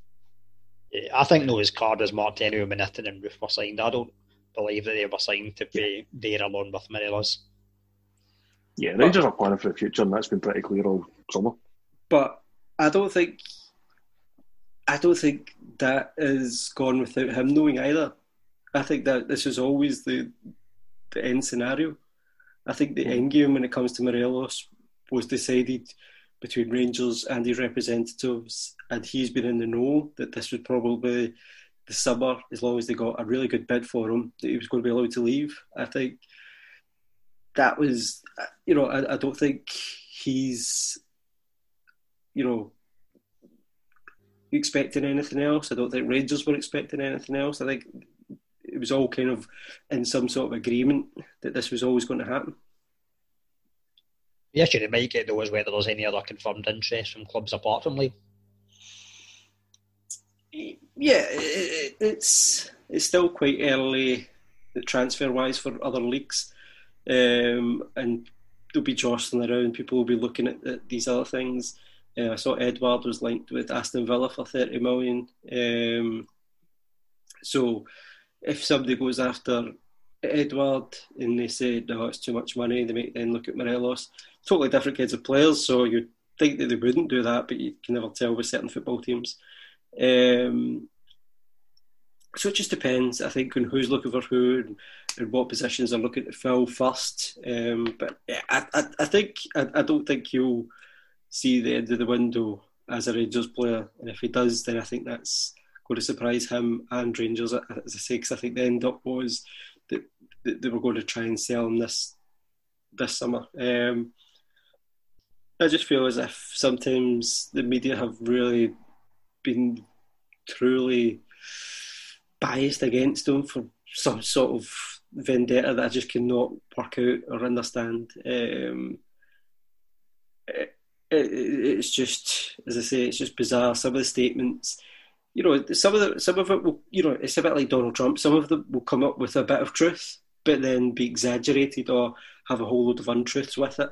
I think no, his card was marked anyway when Itten and Roofe were signed. I don't believe that they were signed to be there along with Morelos. Yeah, Rangers are planning for the future, and that's been pretty clear all summer. But I don't think I don't think that is gone without him knowing either. I think that this is always the the end scenario. I think the hmm. end game when it comes to Morelos was decided between Rangers and his representatives, and he's been in the know that this would probably the summer, as long as they got a really good bid for him, that he was going to be allowed to leave. I think that was, you know, I, I don't think he's, you know, expecting anything else. I don't think Rangers were expecting anything else. I think it was all kind of in some sort of agreement that this was always going to happen. The issue they might get though is whether there's any other confirmed interest from clubs apart from Lille. Yeah, it, it's it's still quite early transfer wise for other leagues, um, and there'll be jostling around. People will be looking at, at these other things. Uh, I saw Edouard was linked with Aston Villa for thirty million. Um, so if somebody goes after Edouard and they say no, it's too much money, they might then look at Morelos. Totally different kinds of players, so you'd think that they wouldn't do that, but you can never tell with certain football teams. Um, so it just depends, I think, on who's looking for who and, and what positions are looking to fill first. Um, but yeah, I, I, I think I, I don't think you'll see the end of the window as a Rangers player, and if he does, then I think that's going to surprise him and Rangers, as I say, because I think the end up was that, that, they were going to try and sell him this this summer. Um, I just feel as if sometimes the media have really been truly biased against him for some sort of vendetta that I just cannot work out or understand. Um, it, it, it's just, as I say, it's just bizarre. Some of the statements you know, some of the some of it will, you know, it's a bit like Donald Trump. Some of them will come up with a bit of truth, but then be exaggerated or have a whole load of untruths with it.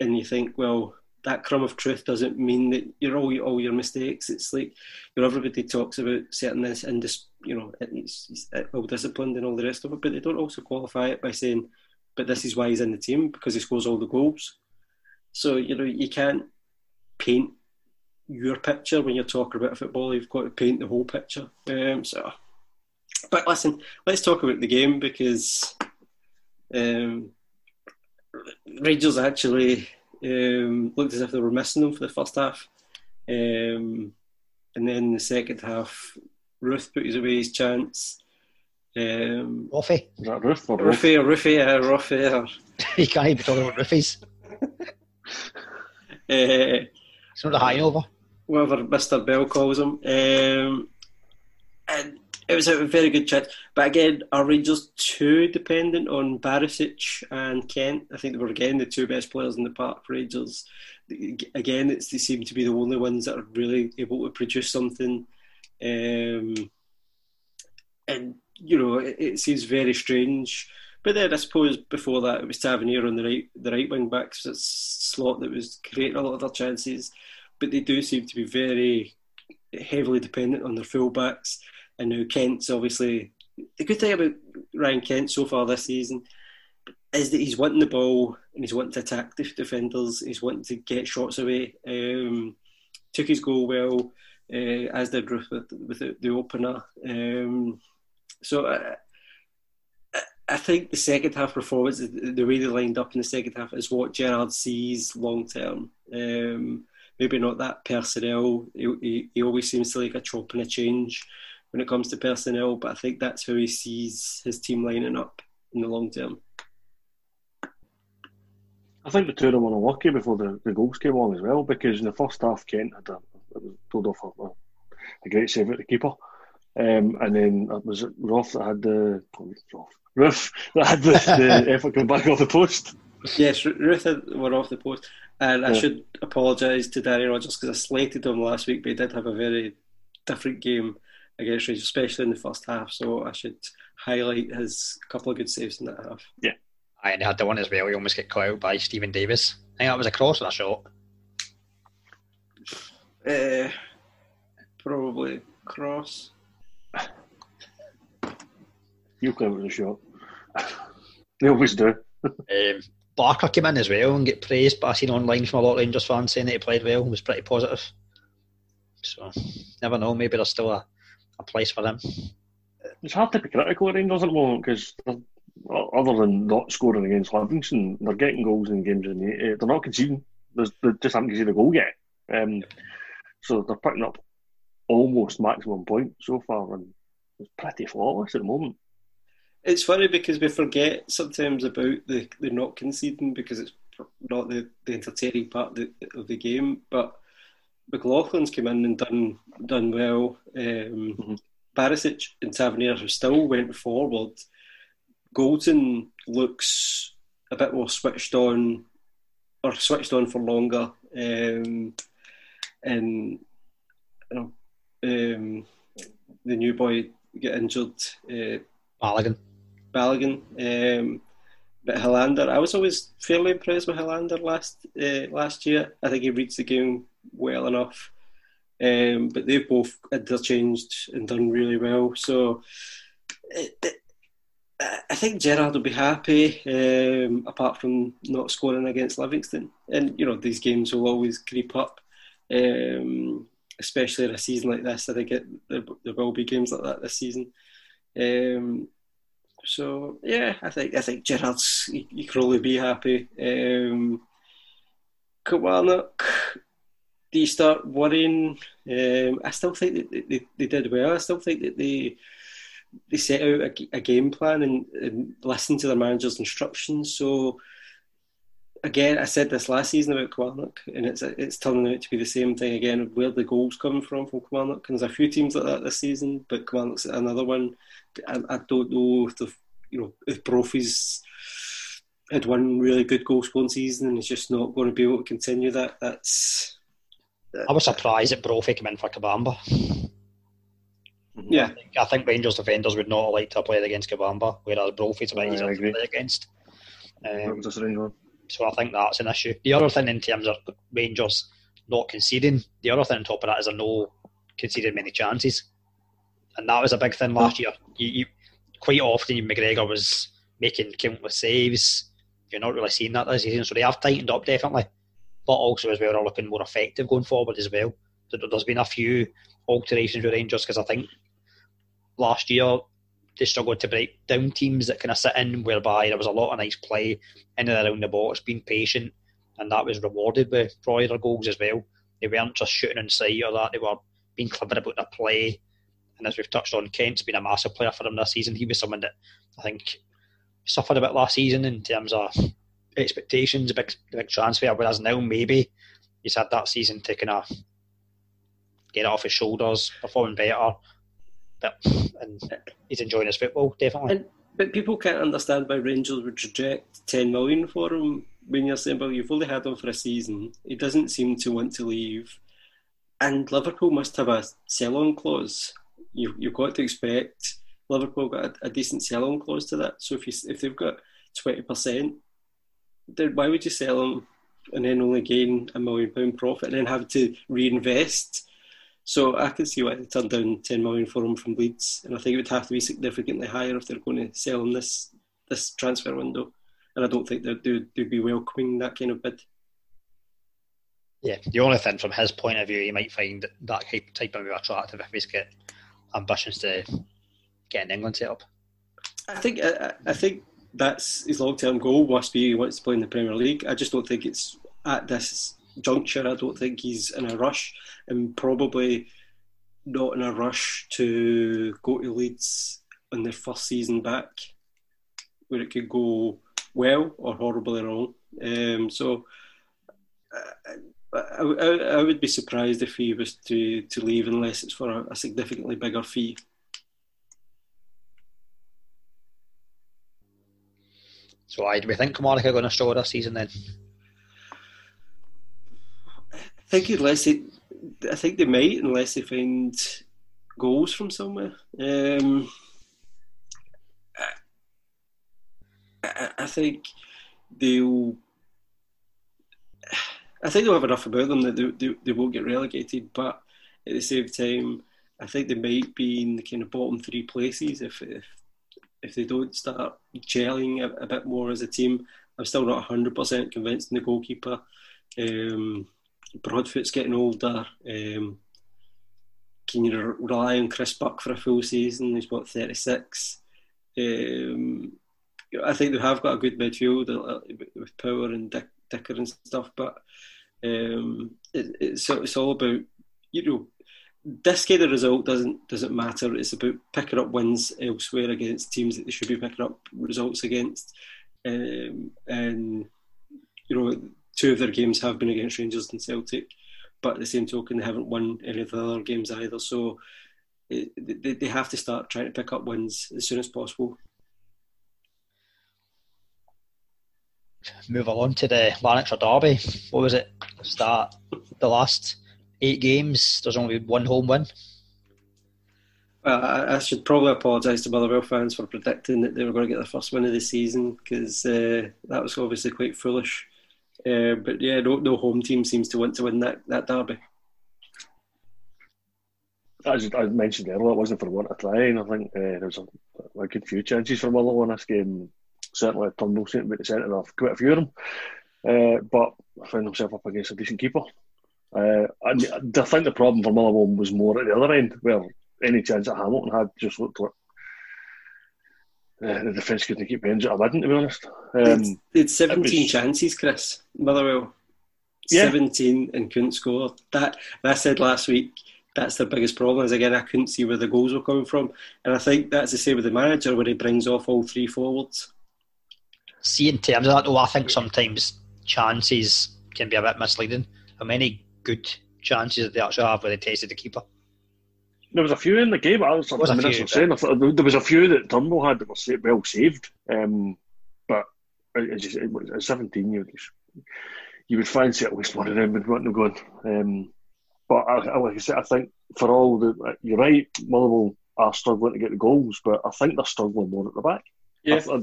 And you think, well, that crumb of truth doesn't mean that you're all all your mistakes. It's like, you know, everybody talks about certain and this, you know, it's, it's well disciplined and all the rest of it, but they don't also qualify it by saying, but this is why he's in the team because he scores all the goals. So you know, you can't paint your picture when you're talking about football. You've got to paint the whole picture. Um, so, but listen, let's talk about the game because um, Rangers actually um, looked as if they were missing them for the first half, um, and then the second half, Ruth put his away his chance. Um, Ruffy. Is that Ruth or Ruffy or Ruffy, uh, Ruffy. Or, you can't even talk about Ruffies. uh, it's not the hangover whatever Mr. Bell calls him. Um, and it was a very good chat. But again, are Rangers too dependent on Barisic and Kent? I think they were again the two best players in the park for Rangers. Again, it's, they seem to be the only ones that are really able to produce something. Um, and you know, it, it, seems very strange. But then I suppose before that it was Tavernier on the right, the right wing back slot that was creating a lot of their chances but they do seem to be very heavily dependent on their fullbacks. And now Kent's obviously the good thing about Ryan Kent so far this season is that he's wanting the ball and he's wanting to attack the defenders. He's wanting to get shots away. Um, took his goal well, uh, as did with, with the, the, opener. Um, so I, I think the second half performance, the way they lined up in the second half, is what Gerrard sees long term. Um, maybe not that personnel. He, he, he always seems to like a chop and a change when it comes to personnel, but I think that's how he sees his team lining up in the long term. I think the two of them were unlucky before the, the goals came on as well because in the first half Kent had a, it was pulled off a, a great save at the keeper. Um, and then it was Roth that had the Roth, Ruth that had the, the effort coming back off the post. Yes, Ruth were off the post. And I should apologise to Danny Rogers because I slated him last week, but he did have a very different game against Rangers, especially in the first half. So I should highlight his couple of good saves in that half. Yeah. And he had the one as well. He almost get caught out by Steven Davis. I think that was a cross or a shot. Uh, probably cross. You claim it was a shot. they always do. um, Barker came in as well and get praised, but I seen online from a lot of Rangers fans saying that he played well and was pretty positive. So, never know, maybe there's still a, a place for him. It's hard to be critical of Rangers at the moment because other than not scoring against Livingston, they're getting goals in games in the, uh, they're not conceding. There's, they just haven't conceded a goal yet. Um, so they're picking up almost maximum points so far, and it's pretty flawless at the moment. It's funny because we forget sometimes about the, the not conceding because it's not the, the entertaining part of the, of the game. But McLaughlin's come in and done done well. Um, mm-hmm. Barisic and Tavernier have still went forward. Goldson looks a bit more switched on, or switched on for longer. Um, and you know, um, the new boy get injured. Uh, Balogun. Balogun. Um, but Helander, I was always fairly impressed with Helander last uh, last year. I think he reads the game well enough. Um, but they've both interchanged and done really well. So it, it, I think Gerrard will be happy, um, apart from not scoring against Livingston. And you know these games will always creep up, um, especially in a season like this. I think it, there, there, will be games like that this season. Um, so yeah, I think I think Gerrard's he, he can only be happy. Um, Kilmarnock, do you start worrying? Um, I still think that they, they, did well. I still think that they they set out a, a game plan and, and listened to their manager's instructions. So again, I said this last season about Kilmarnock, and it's it's turning out to be the same thing again. Where the goals coming from from Kilmarnock, and there's a few teams like that this season, but Kilmarnock's another one. I, I don't know if the you know if Brophy's had one really good goal scoring season and is just not going to be able to continue that. That's. I was surprised that Brophy came in for Kabamba. Yeah, I think, I think, Rangers defenders would not like to play against Kabamba, whereas Brophy's a bit easier to play against. Um, so I think that's an issue. The other thing in terms of Rangers not conceding, the other thing on top of that is they're no conceded many chances, and that was a big thing last year. You, you, quite often McGregor was making countless saves. You're not really seeing that this season, so they have tightened up definitely, but also as well they're looking more effective going forward as well. There's been a few alterations with Rangers because I think last year they struggled to break down teams that kind of sit in, whereby there was a lot of nice play in and around the box, being patient, and that was rewarded with Freuler goals as well. They weren't just shooting inside or that; they were being clever about their play. And as we've touched on, Kent's been a massive player for them this season. He was someone that I think suffered a bit last season in terms of expectations, a big, big transfer. Whereas now maybe he's had that season to off, of get it off his shoulders, performing better but and he's enjoying his football definitely. And, but people can't understand why Rangers would reject ten million for him when you're saying, "Well, you've only had him for a season. He doesn't seem to want to leave." And Liverpool must have a sell-on clause. You, you've got to expect Liverpool got a, a decent sell-on clause to that. So if you if they've got twenty percent, then why would you sell them and then only gain a million pound profit and then have to reinvest so I can see why they turned down 10 million for him from Leeds, and I think it would have to be significantly higher if they're going to sell him this this transfer window. And I don't think they'd, they'd be welcoming that kind of bid. Yeah, the only thing from his point of view, he might find that type of attractive if he's got ambitions to get an England set up. I think I, I think that's his long term goal. Must be he wants to play in the Premier League. I just don't think it's at this juncture. I don't think he's in a rush, and probably not in a rush to go to Leeds in their first season back, where it could go well or horribly wrong. Um, so. I, I, I, would be surprised if he was to, to leave unless it's for a, a significantly bigger fee. So, why do we think are going to struggle this season then? I think unless they, I think they might unless they find goals from somewhere. Um, I, I, think they'll. I think they'll have enough about them that they, they, they won't get relegated, but at the same time, I think they might be in the kind of bottom three places if if, if they don't start gelling a, a bit more as a team. I'm still not 100% convinced in the goalkeeper. Um, Broadfoot's getting older. Um, can you rely on Chris Buck for a full season? He's what thirty six. Um, I think they have got a good midfield uh, with Power and Dick, Dicker and stuff, but um, it, it's it's all about you know this kind of result doesn't doesn't matter. It's about picking up wins elsewhere against teams that they should be picking up results against, um, and you know two of their games have been against Rangers and Celtic, but at the same token they haven't won any of the other games either. So it, they, they have to start trying to pick up wins as soon as possible. Move along to the Lanarkshire Derby. What was it? Start the last eight games. There's only one home win. Well, I, I should probably apologise to Motherwell fans for predicting that they were going to get their first win of the season because uh, that was obviously quite foolish. Uh, but yeah, no, no home team seems to want to win that, that derby. As I mentioned earlier, it wasn't for want of trying. I think uh, there was a, a, good few chances for Motherwell in this game. Certainly, Turnbull seemed to be the centre of quite a few of them. Uh, but I found himself up against a decent keeper. Uh, and I think the problem for Motherwell was more at the other end, where any chance that Hamilton had just looked like uh, the defence couldn't keep ends out of to be honest. Um, it's, 17 was, chances, Chris. Motherwell. Yeah. 17 and couldn't score. That, I said last week, that's the biggest problem. Is again, I couldn't see where the goals were coming from. And I think that's the same with the manager, where he brings off all three forwards. See, in terms of that, though, I think sometimes chances can be a bit misleading. How many good chances that they actually have where they tested the keeper. There was a few in the game. I was, was I mean, few, saying, there was a few that Turnbull had that were well saved, um, but just, at 17, you, you would fancy at least one of them would want to go on. Um, but I, like I said, I think for all the you're right, Motherwell are struggling to get the goals, but I think they're struggling more at the back. Yeah. I,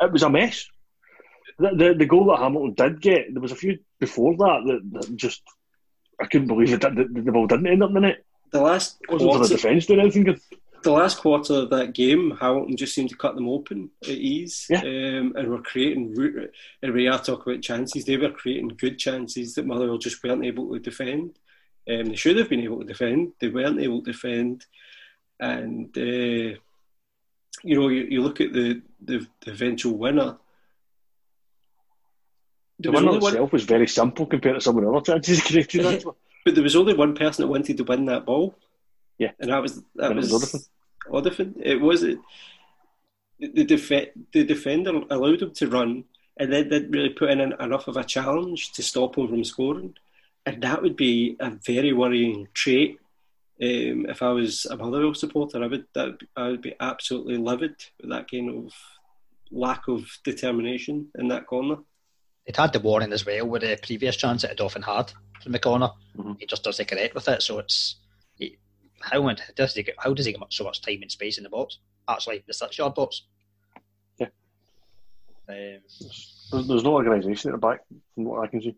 I, it was a mess. The, the, the goal that Hamilton did get, there was a few before that that, that just I couldn't believe it. The, the, the ball didn't end up in it. The last quarter, the defence doing anything good. The last quarter of that game, Hamilton just seemed to cut them open at ease, yeah. um, and were creating. And we are talking about chances. They were creating good chances that Motherwell just weren't able to defend. Um, they should have been able to defend. They weren't able to defend, and uh, you know, you, you look at the, the, the eventual winner the winner itself one... was very simple compared to some of the other chances created. but there was only one person that wanted to win that ball. Yeah, and that was that was, was Odoffin. It was it. The, def- the defender allowed him to run, and then didn't really put in enough of a challenge to stop him from scoring. And that would be a very worrying trait. Um, if I was a Motherwell supporter, I would that I would be absolutely livid with that kind of lack of determination in that corner. He'd had the warning as well with the previous chance that Odoffin had from the corner. Mm-hmm. He just doesn't connect with it, so it's he, how does he get how does he get so much time and space in the box? Actually, the six yard box. Yeah. Um, there's, there's no organisation at the back from what I can see.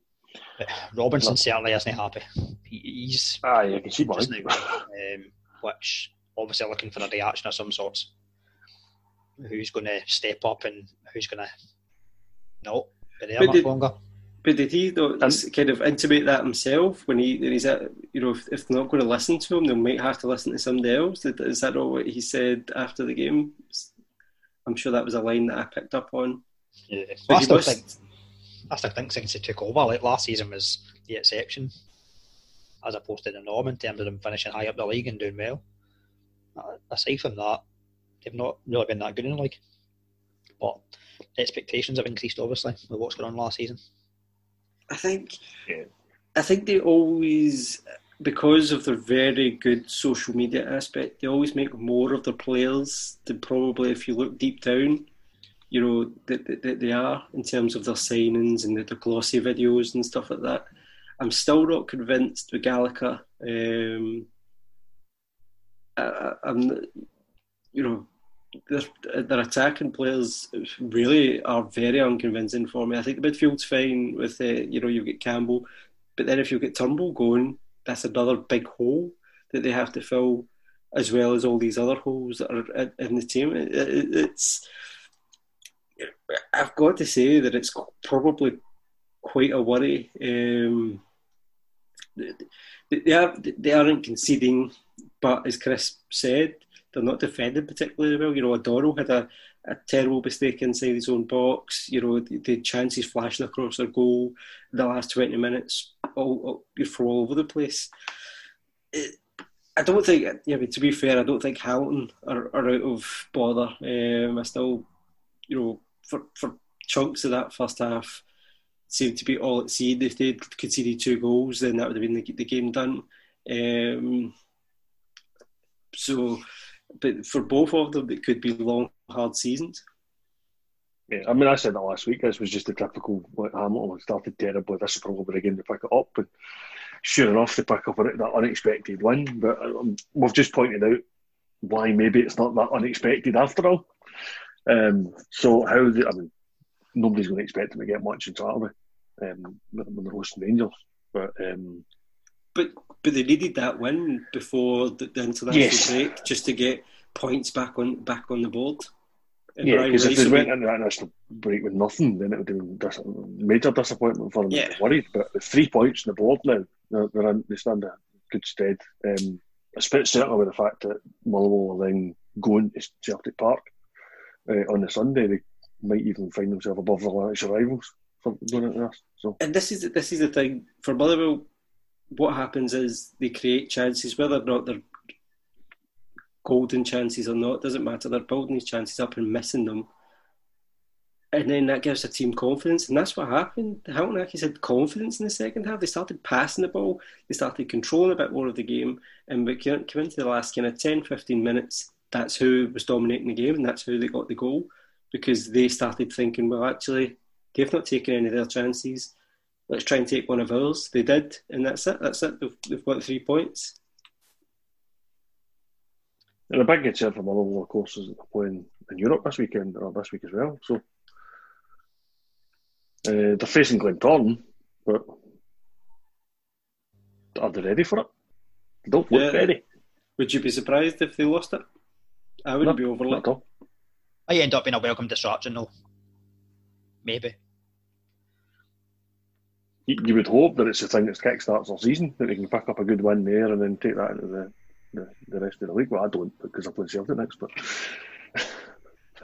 Robinson no. certainly isn't happy. He, he's ah, yeah, I can see why. Um, which obviously looking for a reaction of some sorts. Who's going to step up and who's going to no? But did, longer. But did he though, kind of intimate that himself when he when he's at you know if, if, they're not going to listen to him, they might have to listen to somebody else. Is that not what he said after the game? I'm sure that was a line that I picked up on. Yeah, well, I, still must... think, I still think since he took over, like last season was the exception, as opposed to the norm in terms of them finishing high up the league and doing well. Uh, aside from that, they've not really been that good in the league. But expectations have increased, obviously, with what's going on last season. I think, yeah. I think they always, because of their very good social media aspect, they always make more of their players than probably if you look deep down, you know, that, that, that they are in terms of their signings and the, the glossy videos and stuff like that. I'm still not convinced with Gallagher. Um, I, am you know, their, attacking players really are very unconvincing for me. I think the midfield's fine with uh, you know you get Campbell, but then if you get Turnbull going, that's another big hole that they have to fill, as well as all these other holes that are in the team. It, it, it's I've got to say that it's probably quite a worry. Um, they, are they aren't conceding, but as Chris said, they're not defending particularly well. You know, O'Donnell had a, a terrible mistake inside his own box. You know, the, the chances flashing across their goal the last 20 minutes, all, all, you're all over the place. It, I don't think, yeah, but to be fair, I don't think Hamilton are, are out of bother. Um, I still, you know, for, for chunks of that first half, seemed to be all at sea. If they'd conceded two goals, then that would have been the, the game done. Um, so, but for both of them, it could be long, hard seasons. Yeah, I mean, I said that last week. This was just a typical like Hamilton started terribly. This is probably again to pick it up, and sure enough, they pick up that unexpected win. But um, we've just pointed out why maybe it's not that unexpected after all. Um, so how? The, I mean, nobody's going to expect them to get much in Saturday um, when they're hosting Rangers, but. Um, but but they needed that win before the, the international yes. break just to get points back on back on the board. And yeah, because if they went into that international break with nothing, then it would have been dis- major disappointment for them. Yeah. Worried, but with three points on the board now, they're, they're in, they stand a good stead. Um, certainly with the fact that Motherwell are then going to Celtic Park uh, on the Sunday, they might even find themselves above the Lanarkshire rivals for going into this. So, and this is this is the thing for Motherwell what happens is they create chances, whether or not they're golden chances or not, doesn't matter. They're building these chances up and missing them. And then that gives a team confidence, and that's what happened. Hamilton Accies had confidence in the second half. They started passing the ball, they started controlling a bit more of the game, and we came into the last kind of 10 15 minutes. That's who was dominating the game, and that's who they got the goal because they started thinking, well, actually, they've not taken any of their chances let's try and take one of ours. They did, and that's it. That's it. They've, they've got three points. And a big concern for Motherwell, of course, is playing in Europe this weekend or this week as well. So uh, they're facing Glentoran, but are they ready for it? They don't look yeah. ready. Would you be surprised if they lost it? I wouldn't no, be overly. Not at all. I end up being a welcome disruption, though. Maybe you would hope that it's the thing that kickstarts our season that they can pick up a good win there and then take that into the the, the rest of the league. Well, I don't because I play Celtic next, but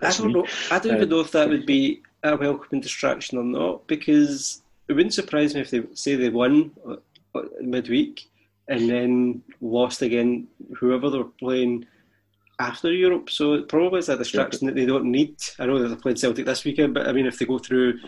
I don't me. know. I don't um, even know if that would be a welcoming distraction or not because it wouldn't surprise me if they say they won uh, midweek and then lost again whoever they're playing after Europe. So it probably is a distraction that they don't need. I know that they played Celtic this weekend, but I mean, if they go through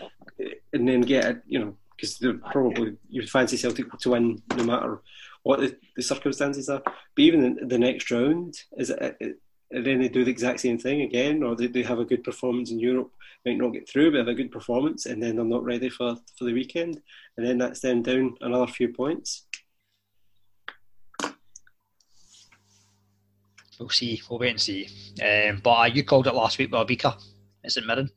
and then get a, you know because they're probably you'd fancy Celtic to win no matter what the, the circumstances are. But even in the next round, is it, it, then they do the exact same thing again, or they, they have a good performance in Europe, might not get through, but have a good performance, and then they're not ready for, for the weekend, and then that's them down another few points. We'll see. We'll wait and see. Um, but uh, you called it last week with Obika. Is it Mirren?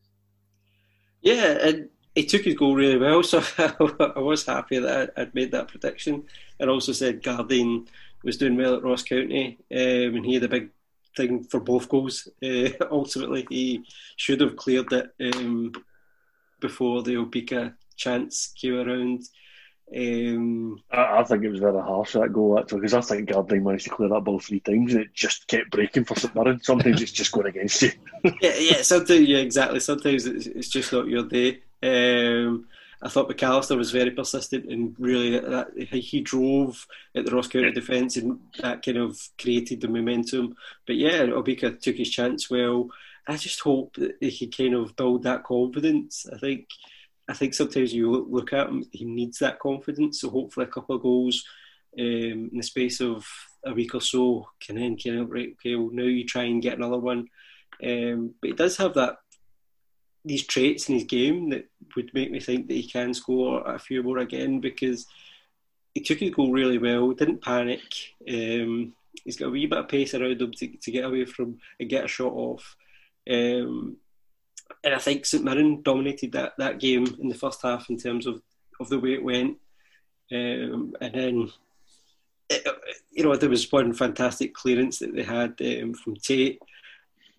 Yeah, and he took his goal really well, so I was happy that I'd made that prediction. And also said Gardyne was doing well at Ross County, um, and he had a big thing for both goals. Uh, ultimately, he should have cleared it um, before the Obika chance came around. Um, I, I, think it was very harsh that goal actually because I think Gardyne managed to clear that ball three times and it just kept breaking for St Mirren. Sometimes it's just going against you. yeah, yeah, sometimes yeah, exactly. Sometimes it's, it's just not your day. Um, I thought McAllister was very persistent and really that, he drove at the Ross County defence and that kind of created the momentum. But yeah, Obika took his chance well. I just hope that he can kind of build that confidence. I think I think sometimes you look at him, he needs that confidence. So hopefully a couple of goals um, in the space of a week or so can then kind of right, okay, well now you try and get another one. Um, but he does have that these traits in his game that would make me think that he can score a few more again because he took his goal really well, didn't panic. Um, he's got a wee bit of pace around him to, to get away from and get a shot off. Um, and I think St Mirren dominated that, that game in the first half in terms of, of the way it went. Um, and then, it, you know, there was one fantastic clearance that they had um, from Tait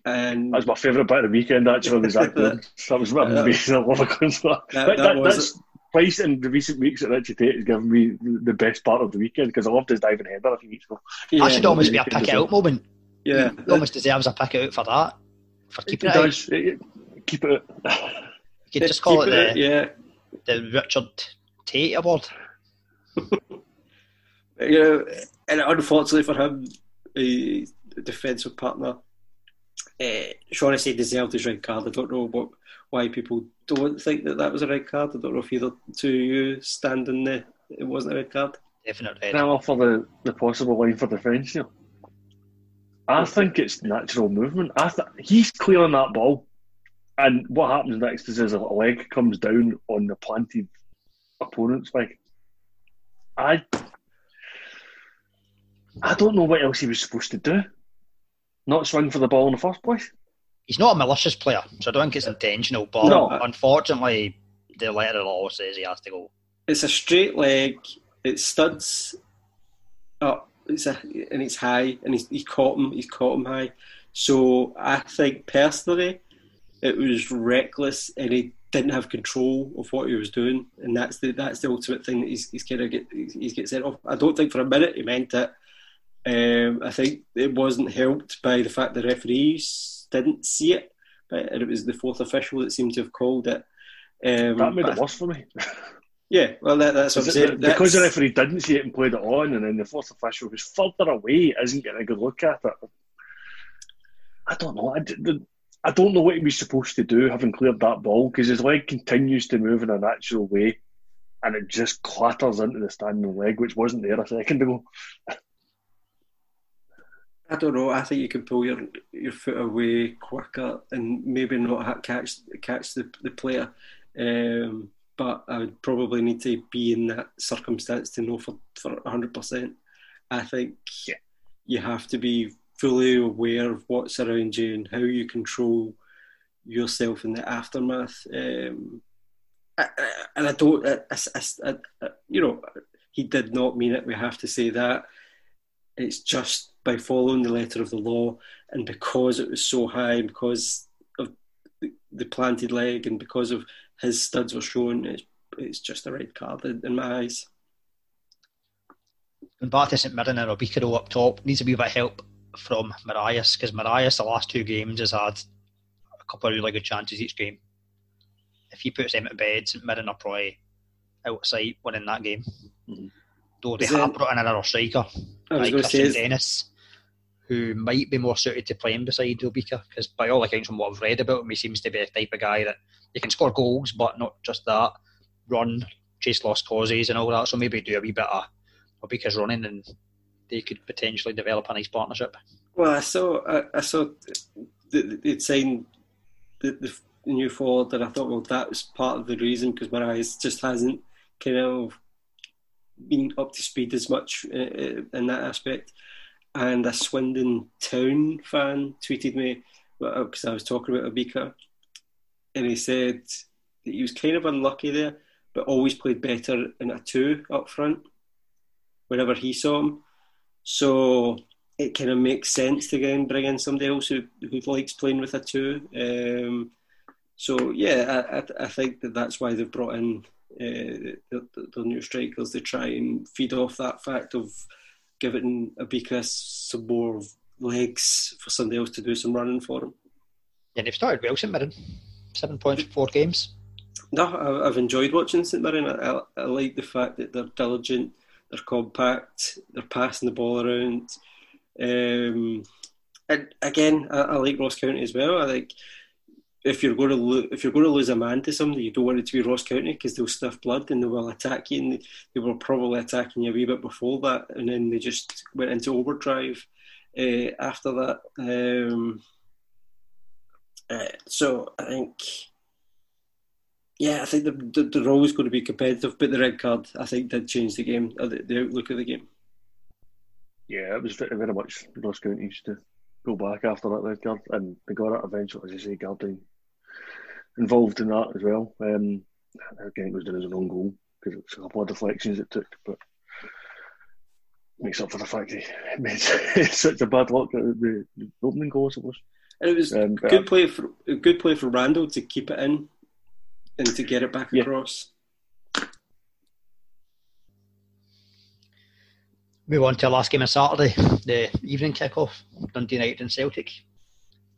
and that was my favourite part of the weekend. Actually, was that good. that was what amazing. I love it. That, that, that, that's twice in the recent weeks that Richie Tait has given me the best part of the weekend because I loved his diving header a few weeks ago. Yeah, that should almost be a pick it out moment. Yeah, he almost deserves a pick it out for that. for keeping it. out. does. It- it- keep it. You could just call it Keep the, yeah. the Richard Tait Award. You know, and unfortunately for him, a defensive partner, uh, Shaughnessy deserved his red card. I don't know what why people don't think that that was a red card. I don't know if either two of you stand in the it wasn't a red card. Definite red. Can I offer the, the possible line for defence here? I think it's natural movement. I th- he's clearing that ball, and what happens next is his leg comes down on the planted opponent's leg. I I don't know what else he was supposed to do. Not swing for the ball in the first place. He's not a malicious player, so I don't think it's intentional. But No. unfortunately, the letter of the law says he has to go. It's a straight leg. It studs up. It's a and it's high, and he's, he caught him. He's caught him high. So I think personally, it was reckless, and he didn't have control of what he was doing, and that's the that's the ultimate thing that he's he's gonna get he's, he's get sent off. I don't think for a minute he meant it. Um, I think it wasn't helped by the fact the referees didn't see it, but it was the fourth official that seemed to have called it. Um, That made it worse for me. yeah, well, that, that's what I'm saying. because the referee didn't see it and played it on, and then the fourth official who's further away isn't getting a good look at it. I don't know. I, I don't know what he was supposed to do having cleared that ball because his leg continues to move in a natural way, and it just clatters into the standing leg, which wasn't there a second ago. I don't know. I think you can pull your your foot away quicker and maybe not catch catch the the player. Um, but I would probably need to be in that circumstance to know for for hundred percent. I think you have to be fully aware of what's around you and how you control yourself in the aftermath. Um, I, I, and I don't, I, I, I, I- you know, he did not mean it. We have to say that. It's just by following the letter of the law, and because it was so high, and because of the, planted leg, and because of his studs were shown, it's, it's just a red card in, my eyes. Going back to St Mirren and Obikado up top, needs a wee bit of help from Morias because Morias, the last two games, has had a couple of really good chances each game. If he puts them to bed, St Mirren are probably outside winning that game. Mhm. Though they have brought in another striker, like going to say, Kristian is- Dennis, who might be more suited to playing beside Obika because by all accounts from what I've read about him, he seems to be the type of guy that he can score goals, but not just that, run, chase lost causes and all that. So maybe do a wee bit of Obika's running and they could potentially develop a nice partnership. Well, I saw I, I saw they'd signed the, the new forward, and I thought, well, that was part of the reason because Morias just hasn't kind of been up to speed as much uh, uh, in that aspect. And a Swindon Town fan tweeted me because I was talking about Obika, and he said that he was kind of unlucky there, but always played better in a two up front whenever he saw him. So it kind of makes sense to again bring in somebody else who, who likes playing with a two. Um, so yeah, I, I, I think that that's why they've brought in uh, new strikers. They try and feed off that fact of giving Obika some more legs for somebody else to do some running for him. Yeah, they've started well, St Mirren. Seven points from four games. No, I've enjoyed watching St Mirren. I, I, I like the fact that they're diligent, they're compact, they're passing the ball around. Um, and again, I, I like Ross County as well. I think if you're going to lo- if you're going to lose a man to somebody, you don't want it to be Ross County because they'll sniff blood and they will attack you. And they were probably attacking you a wee bit before that, and then they just went into overdrive uh, after that. Um, uh, so I think yeah, I think they're, they're always going to be competitive, but the red card, I think, did change the game, uh, the, the outlook of the game. Yeah, it was very, very much Ross County used to go back after that red card, and they got it eventually, as you say, Gardyne involved in that as well. Um, again, it was done as an own goal because it was a couple of deflections it took, but makes up for the fact he made such a bad luck at the, the opening goal, I suppose. And it was Um, but- good play for a good play for Randall to keep it in and to get it back Yeah. across. Move on to our last game on Saturday, the evening kick-off, Dundee United and Celtic.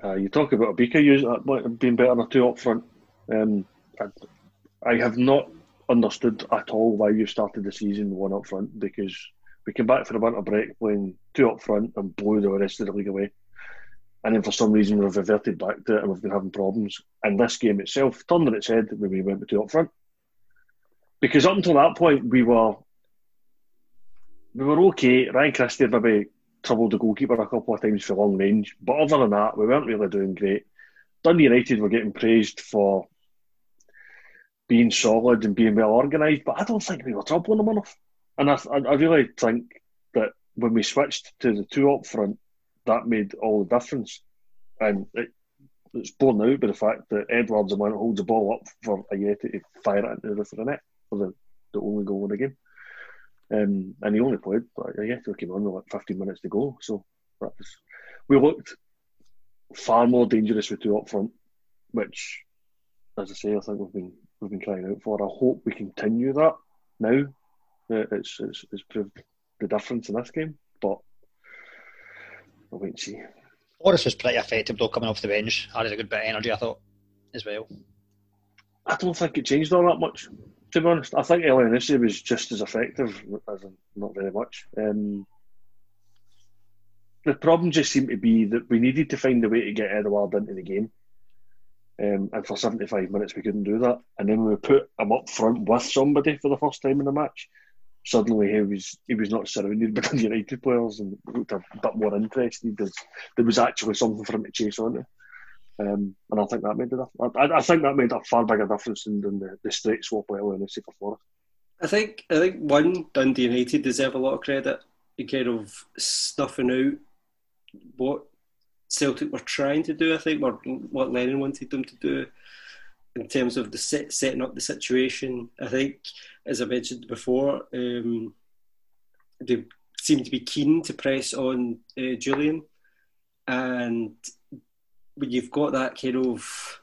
Uh, you talk about Obika using being better than a two up front. Um, I, I, have not understood at all why you started the season one up front because we came back for a winter break playing two up front and blew the rest of the league away. And then for some reason we've reverted back to it and we've been having problems. And this game itself turned on its head when we went with two up front. Because up until that point we were we were okay. Ryan Christie maybe troubled the goalkeeper a couple of times for long range. But other than that, we weren't really doing great. Dundee United were getting praised for being solid and being well organised, but I don't think we were troubling them enough. And I, I really think that when we switched to the two up front, that made all the difference. And it, it's borne out by the fact that Edouard's the one that holds the ball up for Ajeti to fire it into the net for the, the only goal of the game. Um, and he only played, but Ajeti came on with like 15 minutes to go. So that was, we looked far more dangerous with two up front, which, as I say, I think we've been we've been trying out for. I hope we continue that now. It's it's, it's proved the difference in this game, but we'll wait and see. Forrest was pretty effective though coming off the bench. Had a good bit of energy, I thought, as well. I don't think it changed all that much, to be honest. I think Elyounoussi was just as effective, as not very much. Um, the problem just seemed to be that we needed to find a way to get Edouard into the game. Um, and for 75 minutes, we couldn't do that. And then we put him up front with somebody for the first time in the match. Suddenly, he was he was not surrounded by United players and looked a bit more interested. There, was actually something for him to chase on. Um, and I think that made a I, I think that made a far bigger difference than, than the, the straight swap with Elyounoussi for Forrest. I think I think one Dundee United deserve a lot of credit in kind of snuffing out what Celtic were trying to do, I think, or what Lennon wanted them to do in terms of the set, setting up the situation. I think, as I mentioned before, um, they seem to be keen to press on uh, Jullien, and when you've got that kind of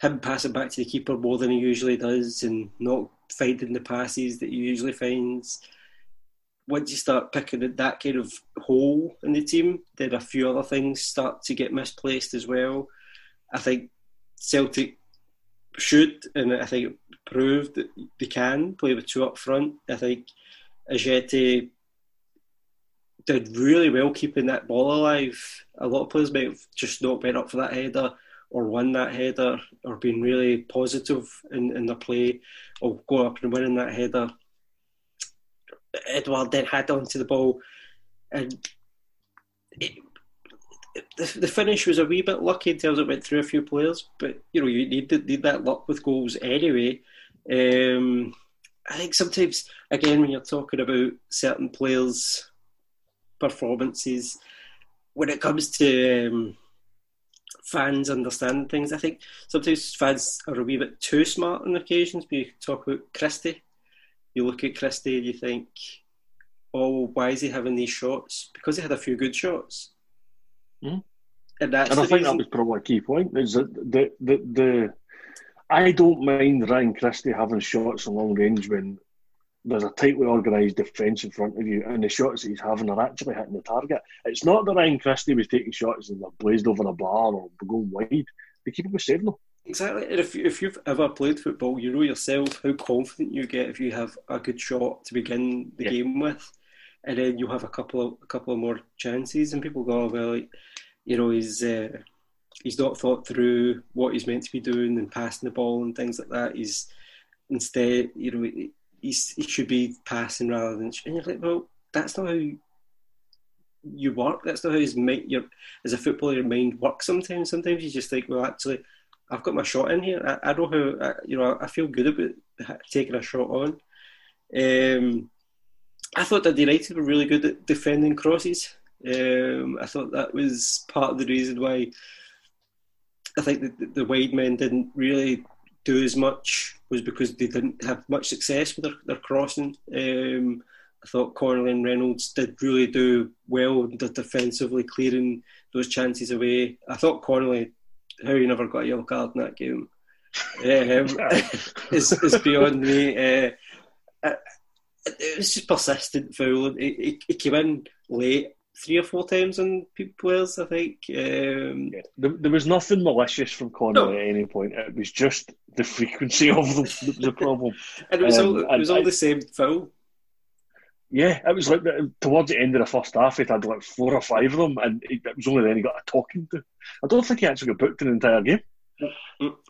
him passing back to the keeper more than he usually does, and not finding the passes that he usually finds once you start picking at that kind of hole in the team, then a few other things start to get misplaced as well. I think Celtic should, and I think it proved that they can play with two up front. I think Ajeti did really well keeping that ball alive. A lot of players might have just not been up for that header or won that header or been really positive in, in their play or go up and winning that header. Edouard then had onto the ball, and it, the, the finish was a wee bit lucky in terms of it went through a few players, but you know you need need that luck with goals anyway. Um, I think sometimes again when you're talking about certain players' performances, when it comes to um, fans understanding things, I think sometimes fans are a wee bit too smart on occasions. We talk about Christie you look at Christie and you think, oh, why is he having these shots? Because he had a few good shots. Mm. And and I think reason. that was probably a key point. Is that the, the, the, I don't mind Ryan Christie having shots on long range when there's a tightly organised defence in front of you, and the shots that he's having are actually hitting the target. It's not that Ryan Christie was taking shots and they're blazed over a bar or going wide. The keeper was saving them. Exactly. And if, if you've ever played football, you know yourself how confident you get if you have a good shot to begin the yeah. game with, and then you have a couple of a couple of more chances, and people go, oh, "Well, you know, he's uh, he's not thought through what he's meant to be doing and passing the ball and things like that. He's instead, you know, he's he should be passing rather than." And you're like, "Well, that's not how." You work. That's not how his mind, your, as a footballer, your mind works. Sometimes, sometimes you just think, well, actually, I've got my shot in here. I, I know how I, you know. I feel good about taking a shot on. Um, I thought that the United were really good at defending crosses. Um, I thought that was part of the reason why I think the, the wide men didn't really do as much was because they didn't have much success with their, their crossing. Um, I thought Connolly and Reynolds did really do well defensively, clearing those chances away. I thought Connolly how he never got a yellow card in that game um, is, is beyond me. Uh, it was just persistent foul. He, he, he, came in late three or four times on players. I think. Um, yeah. there, there, was nothing malicious from Connor no. at any point. It was just the frequency of them the problem. and it was um, all it was all I, the same foul. Yeah, it was like the, towards the end of the first half, he'd had like four or five of them, and it was only then he got a talking to. I don't think he actually got booked an entire game.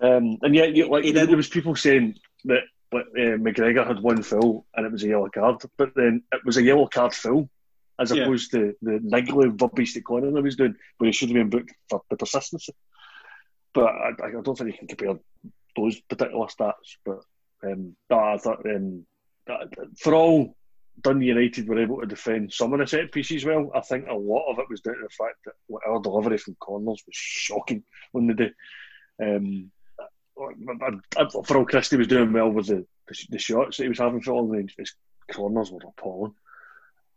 Um, and yet, you, like there was people saying that like, uh, McGregor had one foul and it was a yellow card, but then it was a yellow card foul as yeah. opposed to the niggly rubbish that Conor was doing, where he should have been booked for the persistency. But I, I don't think you can compare those particular stats. But um, I thought um, for all Dundee United were able to defend some of the set pieces well. I think a lot of it was down to the fact that our delivery from corners was shocking on the day. Um, for all Christie was doing well with the, the, the shots that he was having for all the his corners were appalling.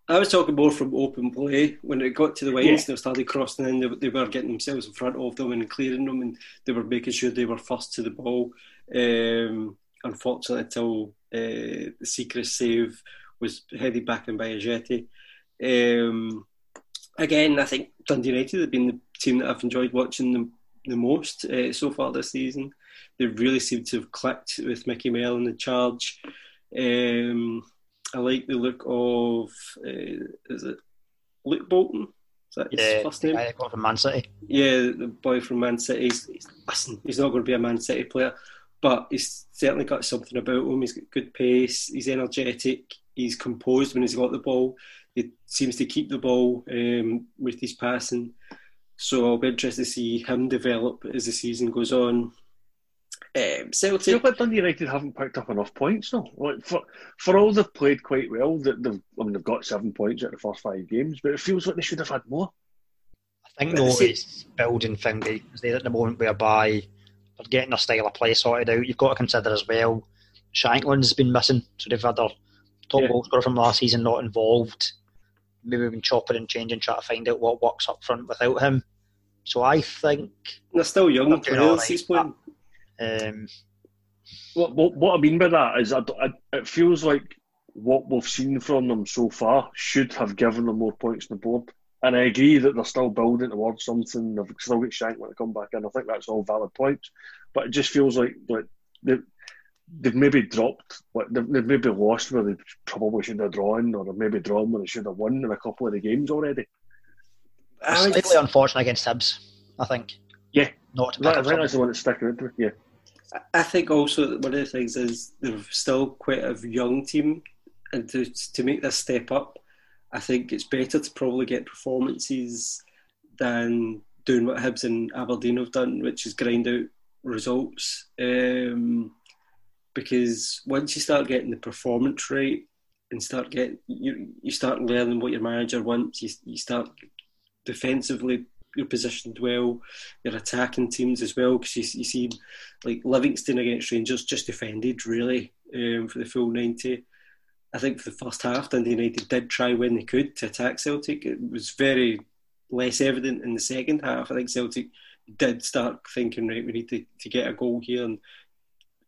I was talking more from open play. When it got to the wings, yeah. they started crossing in. They, they, were getting themselves in front of them and clearing them, and they were making sure they were first to the ball. Um, unfortunately, until uh, the secret save was headed back in by Ajeti. Um, again, I think Dundee United have been the team that I've enjoyed watching the, the most uh, so far this season. They really seem to have clicked with Micky Mellon in the charge. Um, I like the look of uh, is it Luke Bolton? Is that his yeah, first name? Got from Man City. Yeah, the boy from Man City. He's, he's, listen, he's not going to be a Man City player, but he's certainly got something about him. He's got good pace. He's energetic. He's composed when he's got the ball. He seems to keep the ball um, with his passing. So I'll be interested to see him develop as the season goes on. Um, Celtic. You know, but Dundee United haven't picked up enough points though. Like for for all they've played quite well, that they've I mean they've got seven points at the first five games, but it feels like they should have had more. I think though it's building thing because they're at the moment whereby they're getting their style of play sorted out. You've got to consider as well. Shankland's been missing, so they've had their top yeah. goal scorer from last season not involved. Maybe we've been chopping and changing, trying to find out what works up front without him. So I think they're still young players. He's playing. Um, what, what, what I mean by that is, I, I, it feels like what we've seen from them so far should have given them more points on the board. And I agree that they're still building towards something. They've still got Shank when they come back in. I think that's all valid points. But it just feels like like they, they've maybe dropped, like they've, they've maybe lost where they probably should have drawn, or they've maybe drawn where they should have won in a couple of the games already. Slightly unfortunate against Hibs, I think. Yeah, not to that, that's the one that's sticking out to me. Yeah. I think also one of the things is they're still quite a young team, and to to make this step up, I think it's better to probably get performances than doing what Hibs and Aberdeen have done, which is grind out results. Um, because once you start getting the performance right and start getting you you start learning what your manager wants, you you start defensively you're positioned well. You're attacking teams as well because you, you, see, like Livingston against Rangers just defended really um, for the full ninety. I think for the first half, Dundee United did try when they could to attack Celtic. It was very less evident in the second half. I think Celtic did start thinking, right, we need to, to get a goal here, and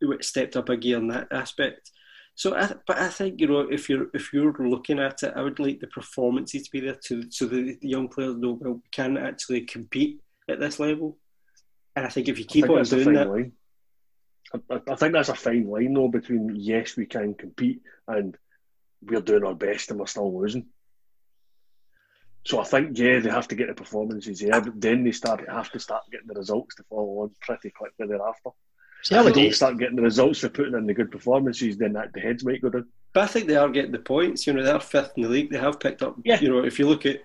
it stepped up a gear in that aspect. So, I, but I think you know if you're if you're looking at it, I would like the performances to be there to so the, the young players know well we can actually compete at this level. And I think if you keep on doing that, line. I, I think that's a fine line though between yes we can compete and we're doing our best and we're still losing. So I think yeah they have to get the performances yeah, but then they start have to start getting the results to follow on pretty quickly thereafter. See, if they don't start getting the results for putting in the good performances, then that the heads might go down. But I think they are getting the points. You know, they're fifth in the league. They have picked up. Yeah. You know, if you look at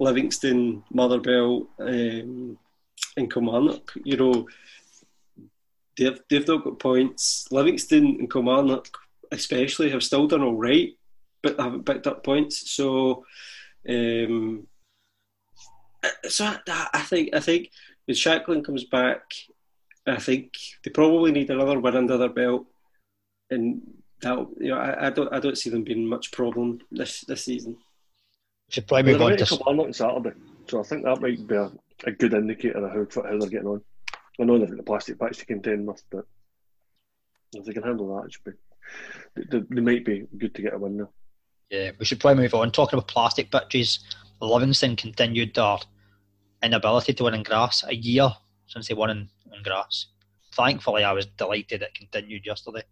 Livingston, Motherwell, um, and Kilmarnock, you know, they've they've not got points. Livingston and Kilmarnock, especially, have still done all right, but haven't picked up points. So, um, so I, I think I think when Shankland comes back I think they probably need another win under their belt, and that you know I, I, don't I don't see them being much problem this this season. Should probably move on to on Saturday, so I think that might be a, a good indicator of how how they're getting on. I know they've got the plastic patch to contend with, but if they can handle that, it should be. They, they might be good to get a win now. Yeah, we should probably move on. Talking about plastic pitches, Livingston continued their inability to win in grass a year since they won in, in grass. Thankfully, I was delighted it continued yesterday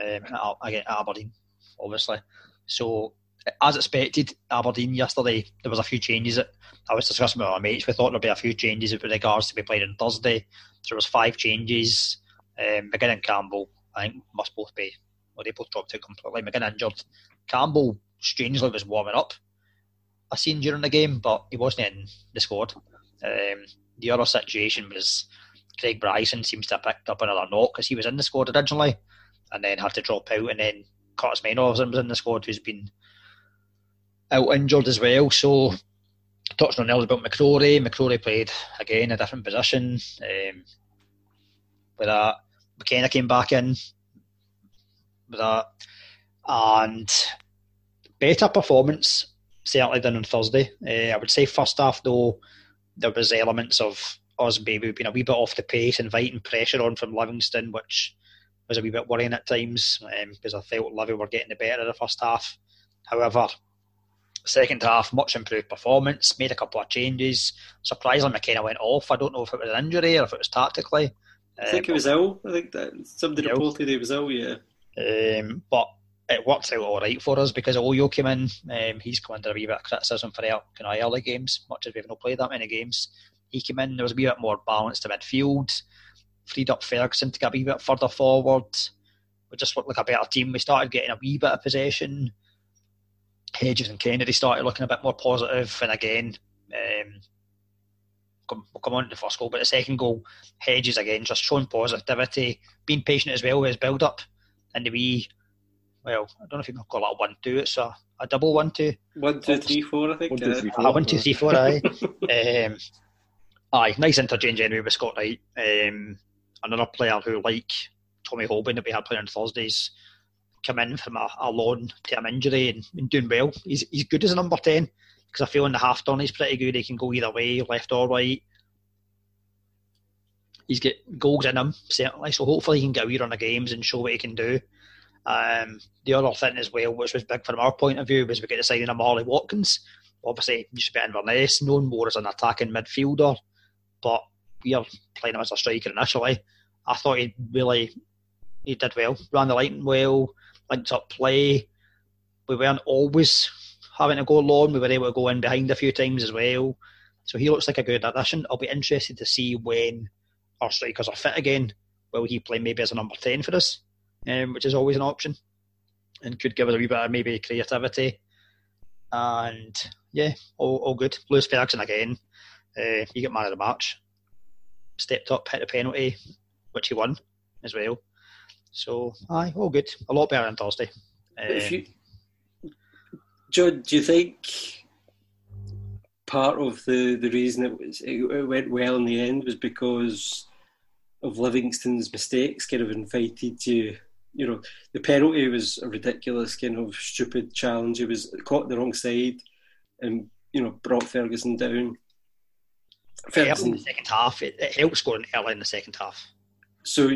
um, again, at Aberdeen, obviously. So, as expected, Aberdeen yesterday, there was a few changes. That I was discussing with my mates. We thought there'd be a few changes with regards to be played on Thursday. So there was five changes. Um, McGinn and Campbell, I think, must both be, well, they both dropped out completely. McGinn injured. Campbell, strangely, was warming up. I seen during the game, but he wasn't in the squad. Um, the other situation was Craig Bryson seems to have picked up another knock because he was in the squad originally and then had to drop out. And then Curtis Maynard was in the squad who's been out injured as well. So touching on earlier about McCrorie, McCrorie played again a different position. Um, with that, McKenna came back in with that, and better performance certainly than on Thursday. Uh, I would say first half though there was elements of us maybe being a wee bit off the pace, inviting pressure on from Livingston, which was a wee bit worrying at times um, because I felt Livy were getting the better of the first half. However, second half, much improved performance, made a couple of changes. Surprisingly, McKenna went off. I don't know if it was an injury or if it was tactically. I think um, he was ill. I think that somebody reported he was ill, yeah. Um, but it worked out all right for us because Ojo came in. Um, he's come under a wee bit of criticism for the kind of early games, much as we've not played that many games. He came in, there was a wee bit more balance to midfield, freed up Ferguson to get a wee bit further forward. We just looked like a better team. We started getting a wee bit of possession. Hedges and Kennedy started looking a bit more positive, and again, um, we'll come on to the first goal, but the second goal, Hedges again just showing positivity, being patient as well with his build up, and the wee well, I don't know if you can call it a one two. It's a, a double one two. One two three four, I think. One, two, three, four. Uh, one two three four. aye. um, aye, nice interchange anyway with Scott Wright. Um, another player who, like Tommy Hoban that we had playing on Thursdays, come in from a, a long term injury and, and, doing well. He's he's good as a number ten because I feel in the half turn he's pretty good. He can go either way, left or right. He's got goals in him certainly, so hopefully he can get a wee run of games and show what he can do. Um, the other thing as well, which was big from our point of view, was we get the signing of Marley Watkins. Obviously, used to be Inverness, known more as an attacking midfielder, but we are playing him as a striker initially. I thought he really he did well, ran the line well, linked up play. We weren't always having to go long. We were able to go in behind a few times as well. So he looks like a good addition. I'll be interested to see when our strikers are fit again. Will he play maybe as a number 10 for us? um, which is always an option and could give us a wee bit of maybe creativity. And yeah, all, all good. Lewis Ferguson again, uh, he got man of the match, stepped up, hit a penalty, which he won as well. So, aye, all good. A lot better than Thursday. Um, you, John, do you think part of the, the reason it, was, it went well in the end was because of Livingston's mistakes kind of invited you you know, the penalty was a ridiculous kind of stupid challenge. He was caught the wrong side and, you know, brought Ferguson down. Ferguson. in the second half, it, it helped scoring early in the second half. So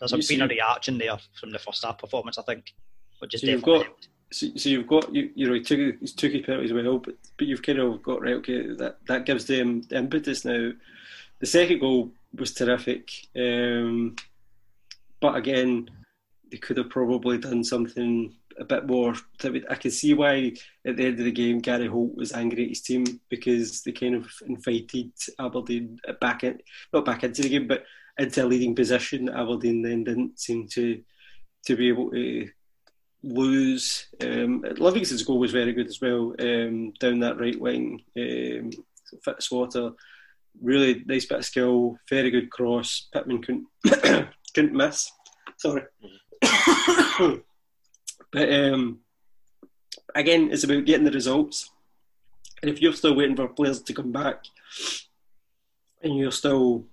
there's a, been a reaction there from the first half performance, I think, which is so definitely you've got, so, so, you've got you, you know he took he took his penalties well, but but you've kind of got right. Okay, that that gives them the impetus now. The second goal was terrific, um, but again, they could have probably done something a bit more. I can see why at the end of the game Gary Holt was angry at his team because they kind of invited Aberdeen back in, not back into the game, but into a leading position. Aberdeen then didn't seem to to be able to lose. Um, Livingston's goal was very good as well um, down that right wing. Um, Fitzwater, really nice bit of skill, very good cross. Pittman couldn't couldn't miss. Sorry. But um, again, it's about getting the results. And if you're still waiting for players to come back and you're still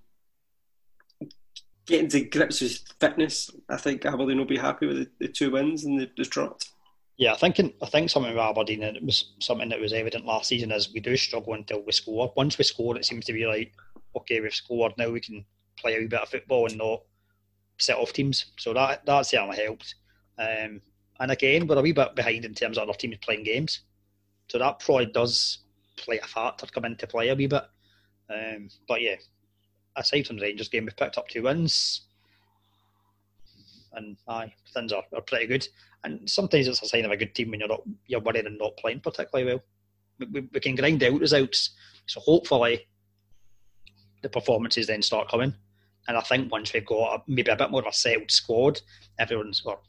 getting to grips with fitness, I think Aberdeen will be happy with the, the two wins and the, the trot. Yeah, I think I think something with Aberdeen, and it was something that was evident last season, is we do struggle until we score. Once we score, it seems to be like, okay, we've scored, now we can play a wee bit of football and not set off teams. So that that certainly helped. Um, and again, we're a wee bit behind in terms of other teams playing games. So that probably does play a factor come into play a wee bit. Um, but yeah, aside from the Rangers game, we've picked up two wins, and aye, things are, are pretty good. And sometimes it's a sign of a good team when you're not you're worried and not playing particularly well. We, we, we can grind out results, so hopefully the performances then start coming. And I think once we've got a, maybe a bit more of a settled squad, everyone's or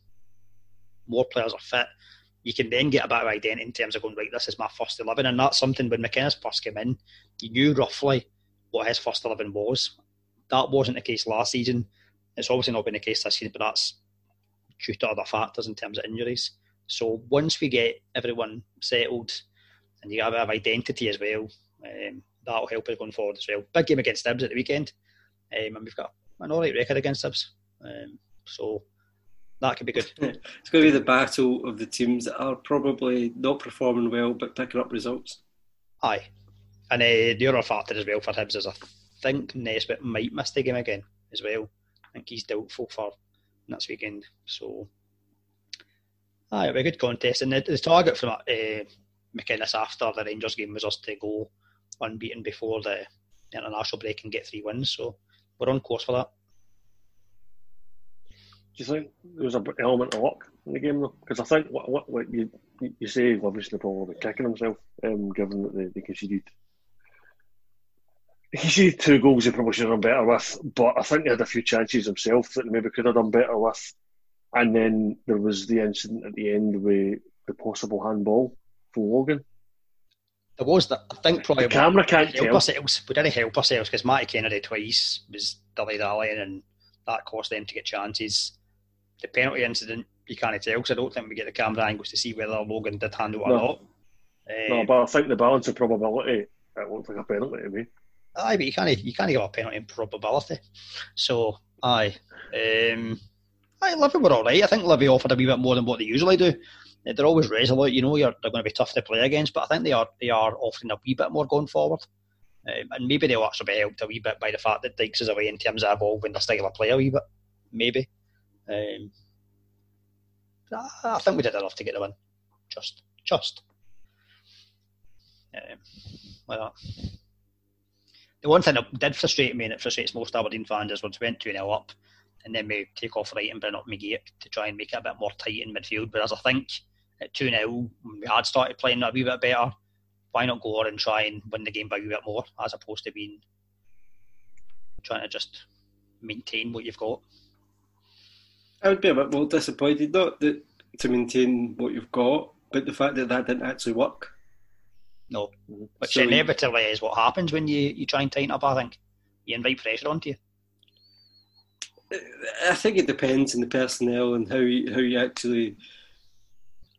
more players are fit, you can then get a bit of identity in terms of going right. This is my first eleven, and that's something when McInnes first came in, you knew roughly what his first eleven was. That wasn't the case last season. It's obviously not been the case this season, but that's due to other factors in terms of injuries. So once we get everyone settled and you have a bit of identity as well, um, that'll help us going forward as well. Big game against Hibs at the weekend, um, and we've got an alright record against Hibs. Um, so that could be good. It's going to be the battle of the teams that are probably not performing well but picking up results. Aye. And uh, the other factor as well for Hibs is I think Nisbet might miss the game again as well. I think he's doubtful for next weekend. So, aye, it'll be a good contest. And the, the target for uh, McInnes after the Rangers game was us to go unbeaten before the international break and get three wins. So, we're on course for that. Do you think there was an element of luck in the game though? Because I think what, what, what you you say obviously probably kicking himself, um, given that they, they conceded he conceded two goals he probably should have done better with, but I think he had a few chances himself that he maybe could have done better with. And then there was the incident at the end with the possible handball for Logan. There was that. I think probably The camera can't help tell. ourselves. We didn't help ourselves because Matty Kennedy twice was dilly dallying, and that caused them to get chances. The penalty incident, you can't tell because I don't think we get the camera angles to see whether Logan did handle it No. or not. No, Um, but I think the balance of probability, it looked like a penalty to me. Aye, but you can't you can't give a penalty in probability. So aye, um, aye, Livy were all right. I think Livy offered a wee bit more than what they usually do. Uh, They're always resolute, you know. They're going to be tough to play against, but I think they are they are offering a wee bit more going forward. Um, and maybe they'll actually be helped a wee bit by the fact that Dykes is away in terms of evolving their style of play a wee bit. Maybe. Um, I I think we did enough to get the win. Just, just. Um, like that. The one thing that did frustrate me and it frustrates most Aberdeen fans is once we went 2 0 up and then we take off right and bring up McGee to try and make it a bit more tight in midfield. But as I think at 2 0, when we had started playing a wee bit better, why not go on and try and win the game by a wee bit more as opposed to being trying to just maintain what you've got? I would be a bit more disappointed, not that to maintain what you've got, but the fact that that didn't actually work. No. Which So you- inevitably is what happens when you, you try and tighten up, I think. You invite pressure onto you. Uh, I think it depends on the personnel and how you, how you actually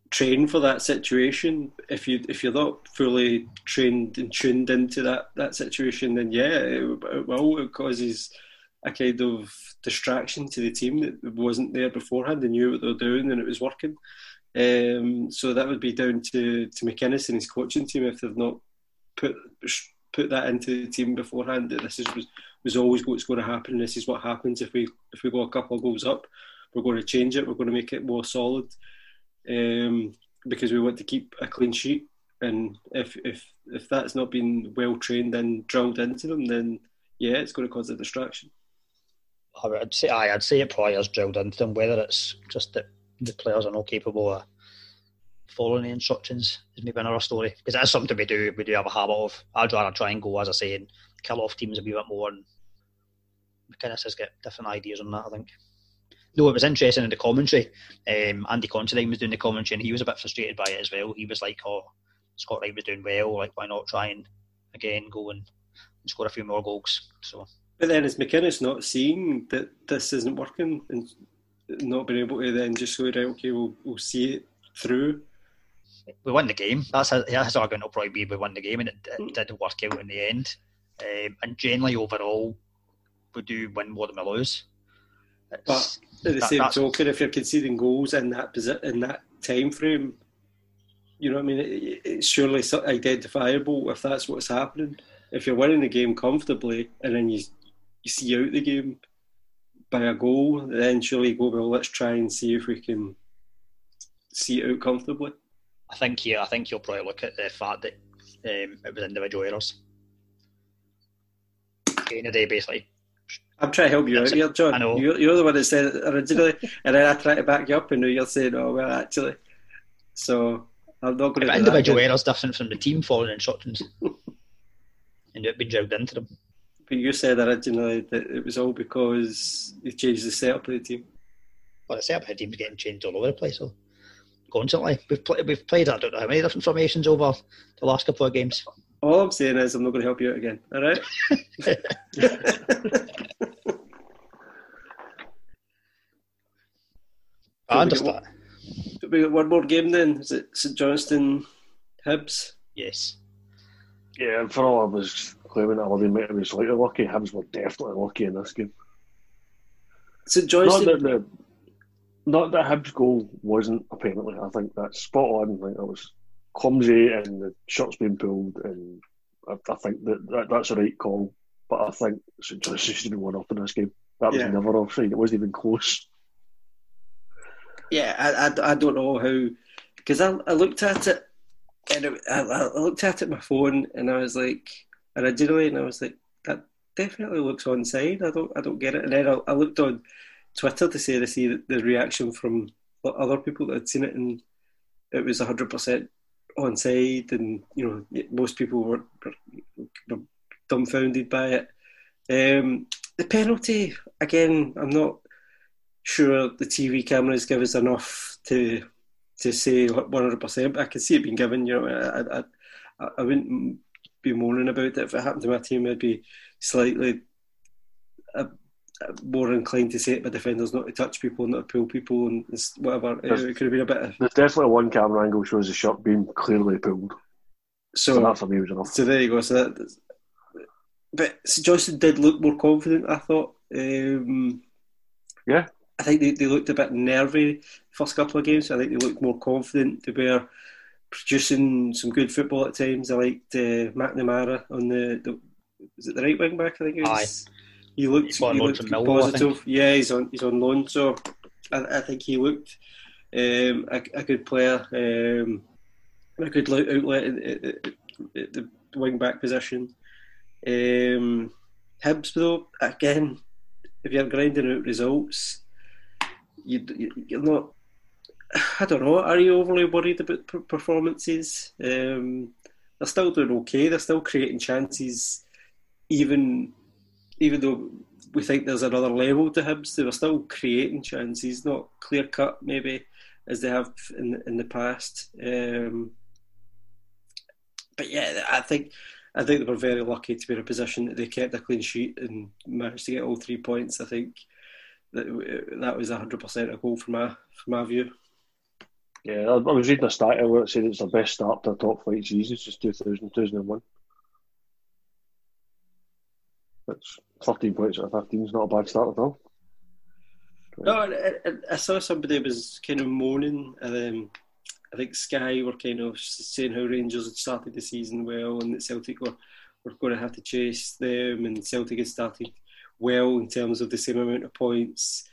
train for that situation. If you if you're not fully trained and tuned into that, that situation, then yeah, it, it will. It causes a kind of distraction to the team that wasn't there beforehand. They knew what they were doing and it was working. Um, so that would be down to to McInnes and his coaching team if they've not put put that into the team beforehand. That this is was, was always what's going to happen. This is what happens if we if we go a couple of goals up. We're going to change it. We're going to make it more solid um, because we want to keep a clean sheet. And if if if that's not been well trained and drilled into them, then yeah, it's going to cause a distraction. I would say, I'd say it probably is drilled into them. Whether it's just that the players are not capable of following the instructions is maybe another story. Because that's something we do. We do have a habit of. I'd rather try and go, as I say, and kill off teams a wee bit more. And McInnes has got different ideas on that. I think. No, it was interesting in the commentary. Um, Andy Considine was doing the commentary, and he was a bit frustrated by it as well. He was like, "Oh, Scott Wright was doing well. Like, why not try and again go and, and score a few more goals?" So. But then is McInnes not seeing that this isn't working and not being able to then just go right, okay, we'll, we'll see it through. we won the game. That's his, his argument will probably be we won the game, and it, it did work out in the end. Um, and generally, overall, we do win more than we lose. It's- At the that- same token, if you're conceding goals in that posi- in that time frame, you know what I mean. It, it's surely identifiable if that's what's happening. If you're winning the game comfortably and then you you see out the game by a goal, then surely go well. Let's try and see if we can see it out comfortably. I think yeah, I think you'll probably look at the fact that Um, it was individual errors. Kennedy basically. I'm trying to help you out here, John. I know. You're, you're the one that said it originally, and then I try to back you up, and now you're saying, "Oh well, actually." So I'm not going to. Individual errors different from the team falling following instructions, and it been dragged into them. But you said originally that it was all because they changed the setup of the team. Well, the setup of the team's getting changed all over the place, so constantly. We've played, we've played I don't know how many different formations over the last couple of games. All I'm saying is I'm not going to help you out again. All right. I understand. we got one more game then. Is it St Johnstone Hibs? Yes. Yeah, and for all I was claiming that Aberdeen might have been slightly lucky, Hibs were definitely lucky in this game. St Not that the not that Hibs goal wasn't apparently. I think that's spot on. Like that was clumsy and the shot's being pulled, and I, I think that, that that's a right call. But I think St Johnstone should have been one up in this game. That was Yeah. never offside. It wasn't even close. Yeah, I, I, I don't know how because I, I looked at it and it, I, I looked at it my phone and I was like originally and I was like that definitely looks onside. I don't I don't get it. And then I, I looked on Twitter to say to see the, reaction from other people that had seen it and it was hundred percent onside and you know most people were, were, were dumbfounded by it. Um, the penalty again, I'm not sure the TV cameras give us enough to to say 100%, but I can see it being given. You know, I, I, I, I wouldn't be moaning about it if it happened to my team. I'd be slightly uh, more inclined to say it by defenders not to touch people, not to pull people, and whatever. It, it could have been a bit of There's definitely one camera angle shows the shot being clearly pulled. So so. that for me was enough. So there you go. So that, but Johnson did look more confident. I thought. Um, Yeah. I think they, they looked a bit nervy first couple of games. I think they looked more confident. They were producing some good football at times. I liked uh, McNamara on the, the was it the right wing back? I think it was. He looked, He's he looked Millwall, positive. Yeah, he's on he's on loan. So I, I think he looked um, a, a good player, um, a good outlet at, at, at, at the wing back position. Um, Hibs though, again, if you're grinding out results, you, you you're not. I don't know. Are you overly worried about per- performances? Um, they're still doing okay. They're still creating chances, even even though we think there's another level to Hibs. They were still creating chances, not clear cut maybe as they have in in the past. Um, but yeah, I think I think they were very lucky to be in a position that they kept a clean sheet and managed to get all three points. I think that that was hundred percent a goal from my from my view. Yeah, I, was reading a stat where it said it's the best start to a top flight season since 2000, 2001. That's 13 points out of 15 is not a bad start at all. No, I, I, I saw somebody was kind of moaning. Um, I think Sky were kind of saying how Rangers had started the season well and that Celtic were, were going to have to chase them, and Celtic had started well in terms of the same amount of points,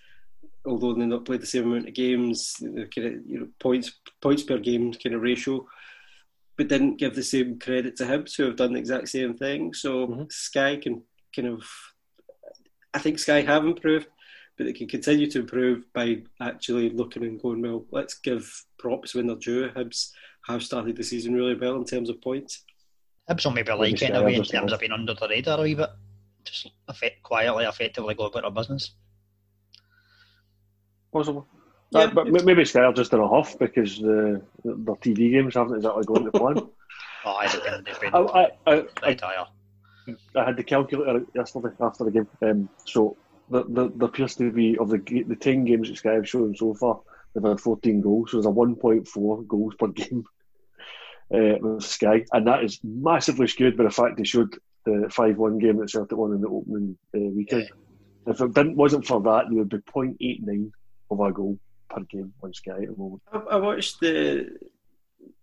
although they not played the same amount of games, the kind of you know points points per game kind of ratio, but didn't give the same credit to Hibs who have done the exact same thing. So Mhm. Sky can kind of, I think Sky have improved but they can continue to improve by actually looking and going, well, let's give props when they're due. Hibs have started the season really well in terms of points. Hibs will maybe Maybe like it in Sky a way in others terms will. of being under the radar a wee bit. Just effect, quietly, effectively go about our business. Possible. Yeah. Uh, but m- maybe Sky are just in a huff because the, the, their TV games haven't exactly gone to plan. Oh, I don't think they've been I, I, I, I, had the calculator yesterday after the game. Um, so there, there, there appears to be of the the ten games that Sky have shown so far, they've had fourteen goals. So there's a one point four goals per game uh, with Sky, and that is massively skewed by the fact they showed the five one game that Celtic won in the opening uh, weekend. If it didn't wasn't for that, they would be 0.89 of a goal per game on Sky at the moment. I, I watched the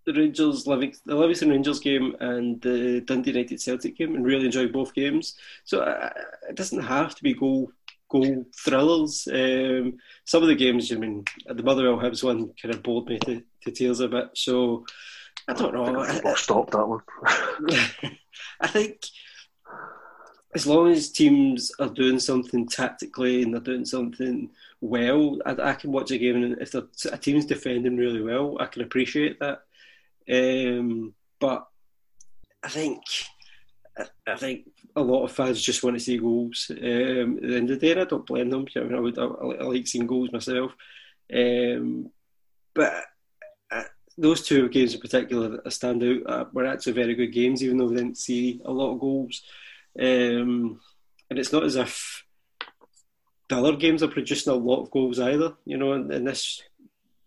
the Rangers the Livingston Rangers game and the Dundee United Celtic game, and really enjoyed both games. So uh, it doesn't have to be goal goal thrillers. Um, some of the games, I mean, the Motherwell Hibs one kind of bored me to, to tears a bit. So I don't know. I, I'll stop that one. I think as long as teams are doing something tactically and they're doing something well, I, I can watch a game and if a team's defending really well, I can appreciate that. Um, but I think I think a lot of fans just want to see goals. Um, at the end of the day, I don't blame them. I, mean, I would I, I like seeing goals myself, um, but those two games in particular that stand out uh, were actually very good games, even though we didn't see a lot of goals. Um, and it's not as if the other games are producing a lot of goals either. You know, in this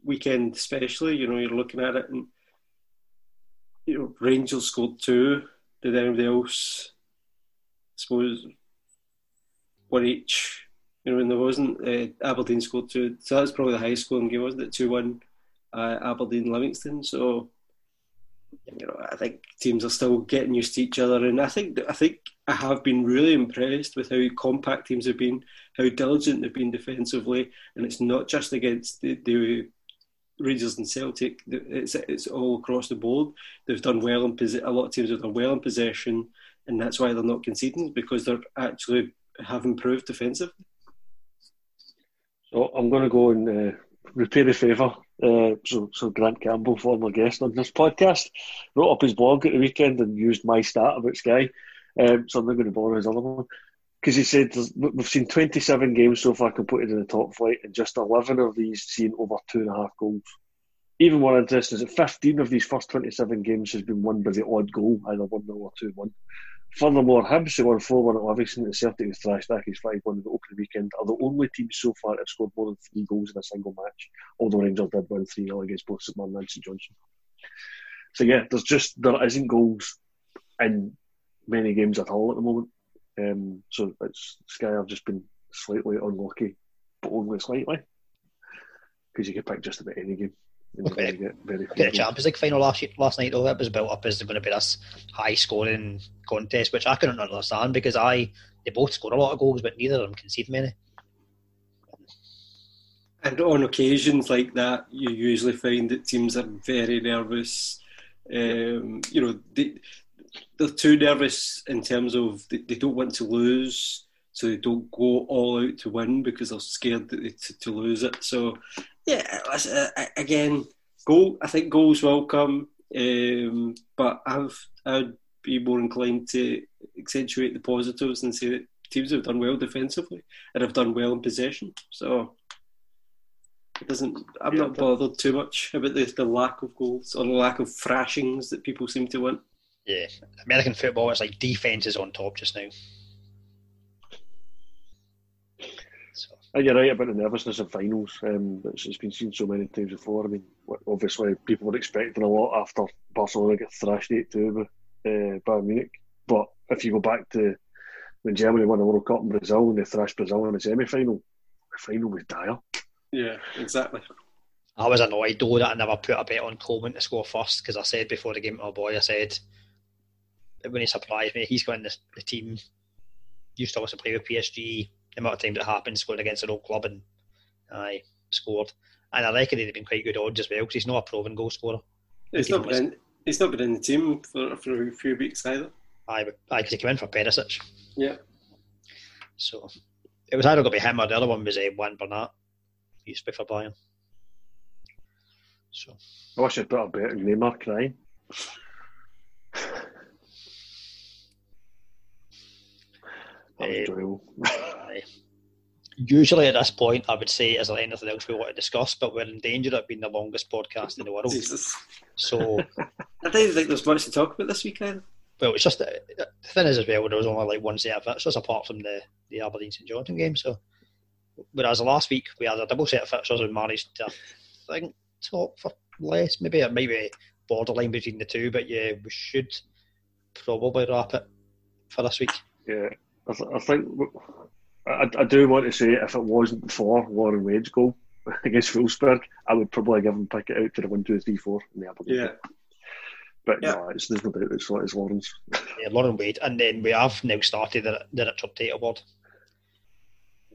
weekend especially, you know, you're looking at it and you know Rangers scored two. Did anybody else? I suppose one each. You know, and there wasn't uh, Aberdeen scored two, so that's probably the highest scoring game, wasn't it? Two one, uh, Aberdeen Livingston. So you know, I think teams are still getting used to each other, and I think I think I have been really impressed with how compact teams have been, how diligent they've been defensively, and it's not just against the, the Rangers and Celtic. It's it's all across the board. They've done well in possession a lot of teams have done well in possession, and that's why they're not conceding because they're actually have improved defensively. So I'm going to go and uh, repay the favour. Uh, so, so Grant Campbell, former guest on this podcast, wrote up his blog at the weekend and used my stat about Sky. Um, so I'm not going to borrow his other one because he said we've seen 27 games so far completed in the top flight, and just 11 of these seen over two and a half goals. Even more interesting is that 15 of these first 27 games has been won by the odd goal, either 1 0 or 2 1. Furthermore, Hibs, who won 4 1 at Livingston, and Celtic, who thrashed Accies 5 1 in the opening weekend, are the only teams so far that have scored more than three goals in a single match, although Rangers did win 3 0 against both St Mirren and St Johnstone. So, yeah, there's just, there isn't goals in many games at all at the moment. Um, so it's Sky have just been slightly unlucky, but only slightly, because you could pick just about any game. Okay. Get very the Champions League final last last night though, it was built up as going to be this high scoring contest, which I couldn't understand because I they both scored a lot of goals, but neither of them conceded many. And on occasions like that, you usually find that teams are very nervous. Um, you know, they, they're too nervous in terms of they, they, don't want to lose, so they don't go all out to win because they're scared they, to, to, lose it. So, yeah, uh, again, goal. I think goals will come, um, but I've I'd be more inclined to accentuate the positives and say that teams have done well defensively and have done well in possession. So it doesn't. I'm yeah, not bothered too much about the, the lack of goals or the lack of thrashings that people seem to want. Yeah, American football, it's like defense is on top just now. You're right about the nervousness of finals. Um, it's, it's been seen so many times before. I mean, obviously, people were expecting a lot after Barcelona get thrashed 8 2 by uh, Bayern Munich. But if you go back to when Germany won the World Cup in Brazil and they thrashed Brazil in the semi final, the final was dire. Yeah, exactly. I was annoyed though that I never put a bet on Coman to score first because I said before the game to my boy, I said it wouldn't surprise me, he's going the, the team used to also play with PSG. The amount of times it happened, scored against an old club, and I scored. And I reckon he'd have been quite good odds as well because he's not a proven goal scorer. He's not, been in, he's not been in the team for, for a few weeks either. Aye, because he came in for Perisic. Yeah. So it was either going to be him or the other one was uh, Juan Bernat. He used to be for Bayern. So. I wish I'd put a bet on Neymar crying. Usually at this point, I would say, is there anything else we want to discuss? But we're in danger of being the longest podcast in the world. Jesus. So I don't think there's much to talk about this weekend. Well, it's just uh, the thing is as well. There was only like one set of fixtures apart from the the Aberdeen St Johnstone game. So whereas last week we had a double set of fixtures and managed to, I think, talk for less. Maybe it might be borderline between the two, but yeah, we should probably wrap it for this week. Yeah. I, th- I think I, I, do want to say if it wasn't for Lauren Wade's goal against Wolfsburg, I would probably give him pick it out to the one, two, three, four in the Aberdeen. Yeah. But yeah. no, it's, there's no doubt it's, it's Lauren's. yeah, Lauren Wade, and then we have now started the, the Richard Tait Award.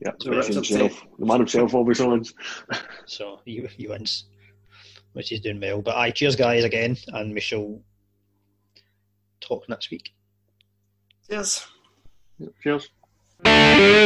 Yeah, so himself, the man himself always wins. so he, he wins. which is doing well. But I cheers, guys, again, and we shall talk next week. Cheers. Cheers. Música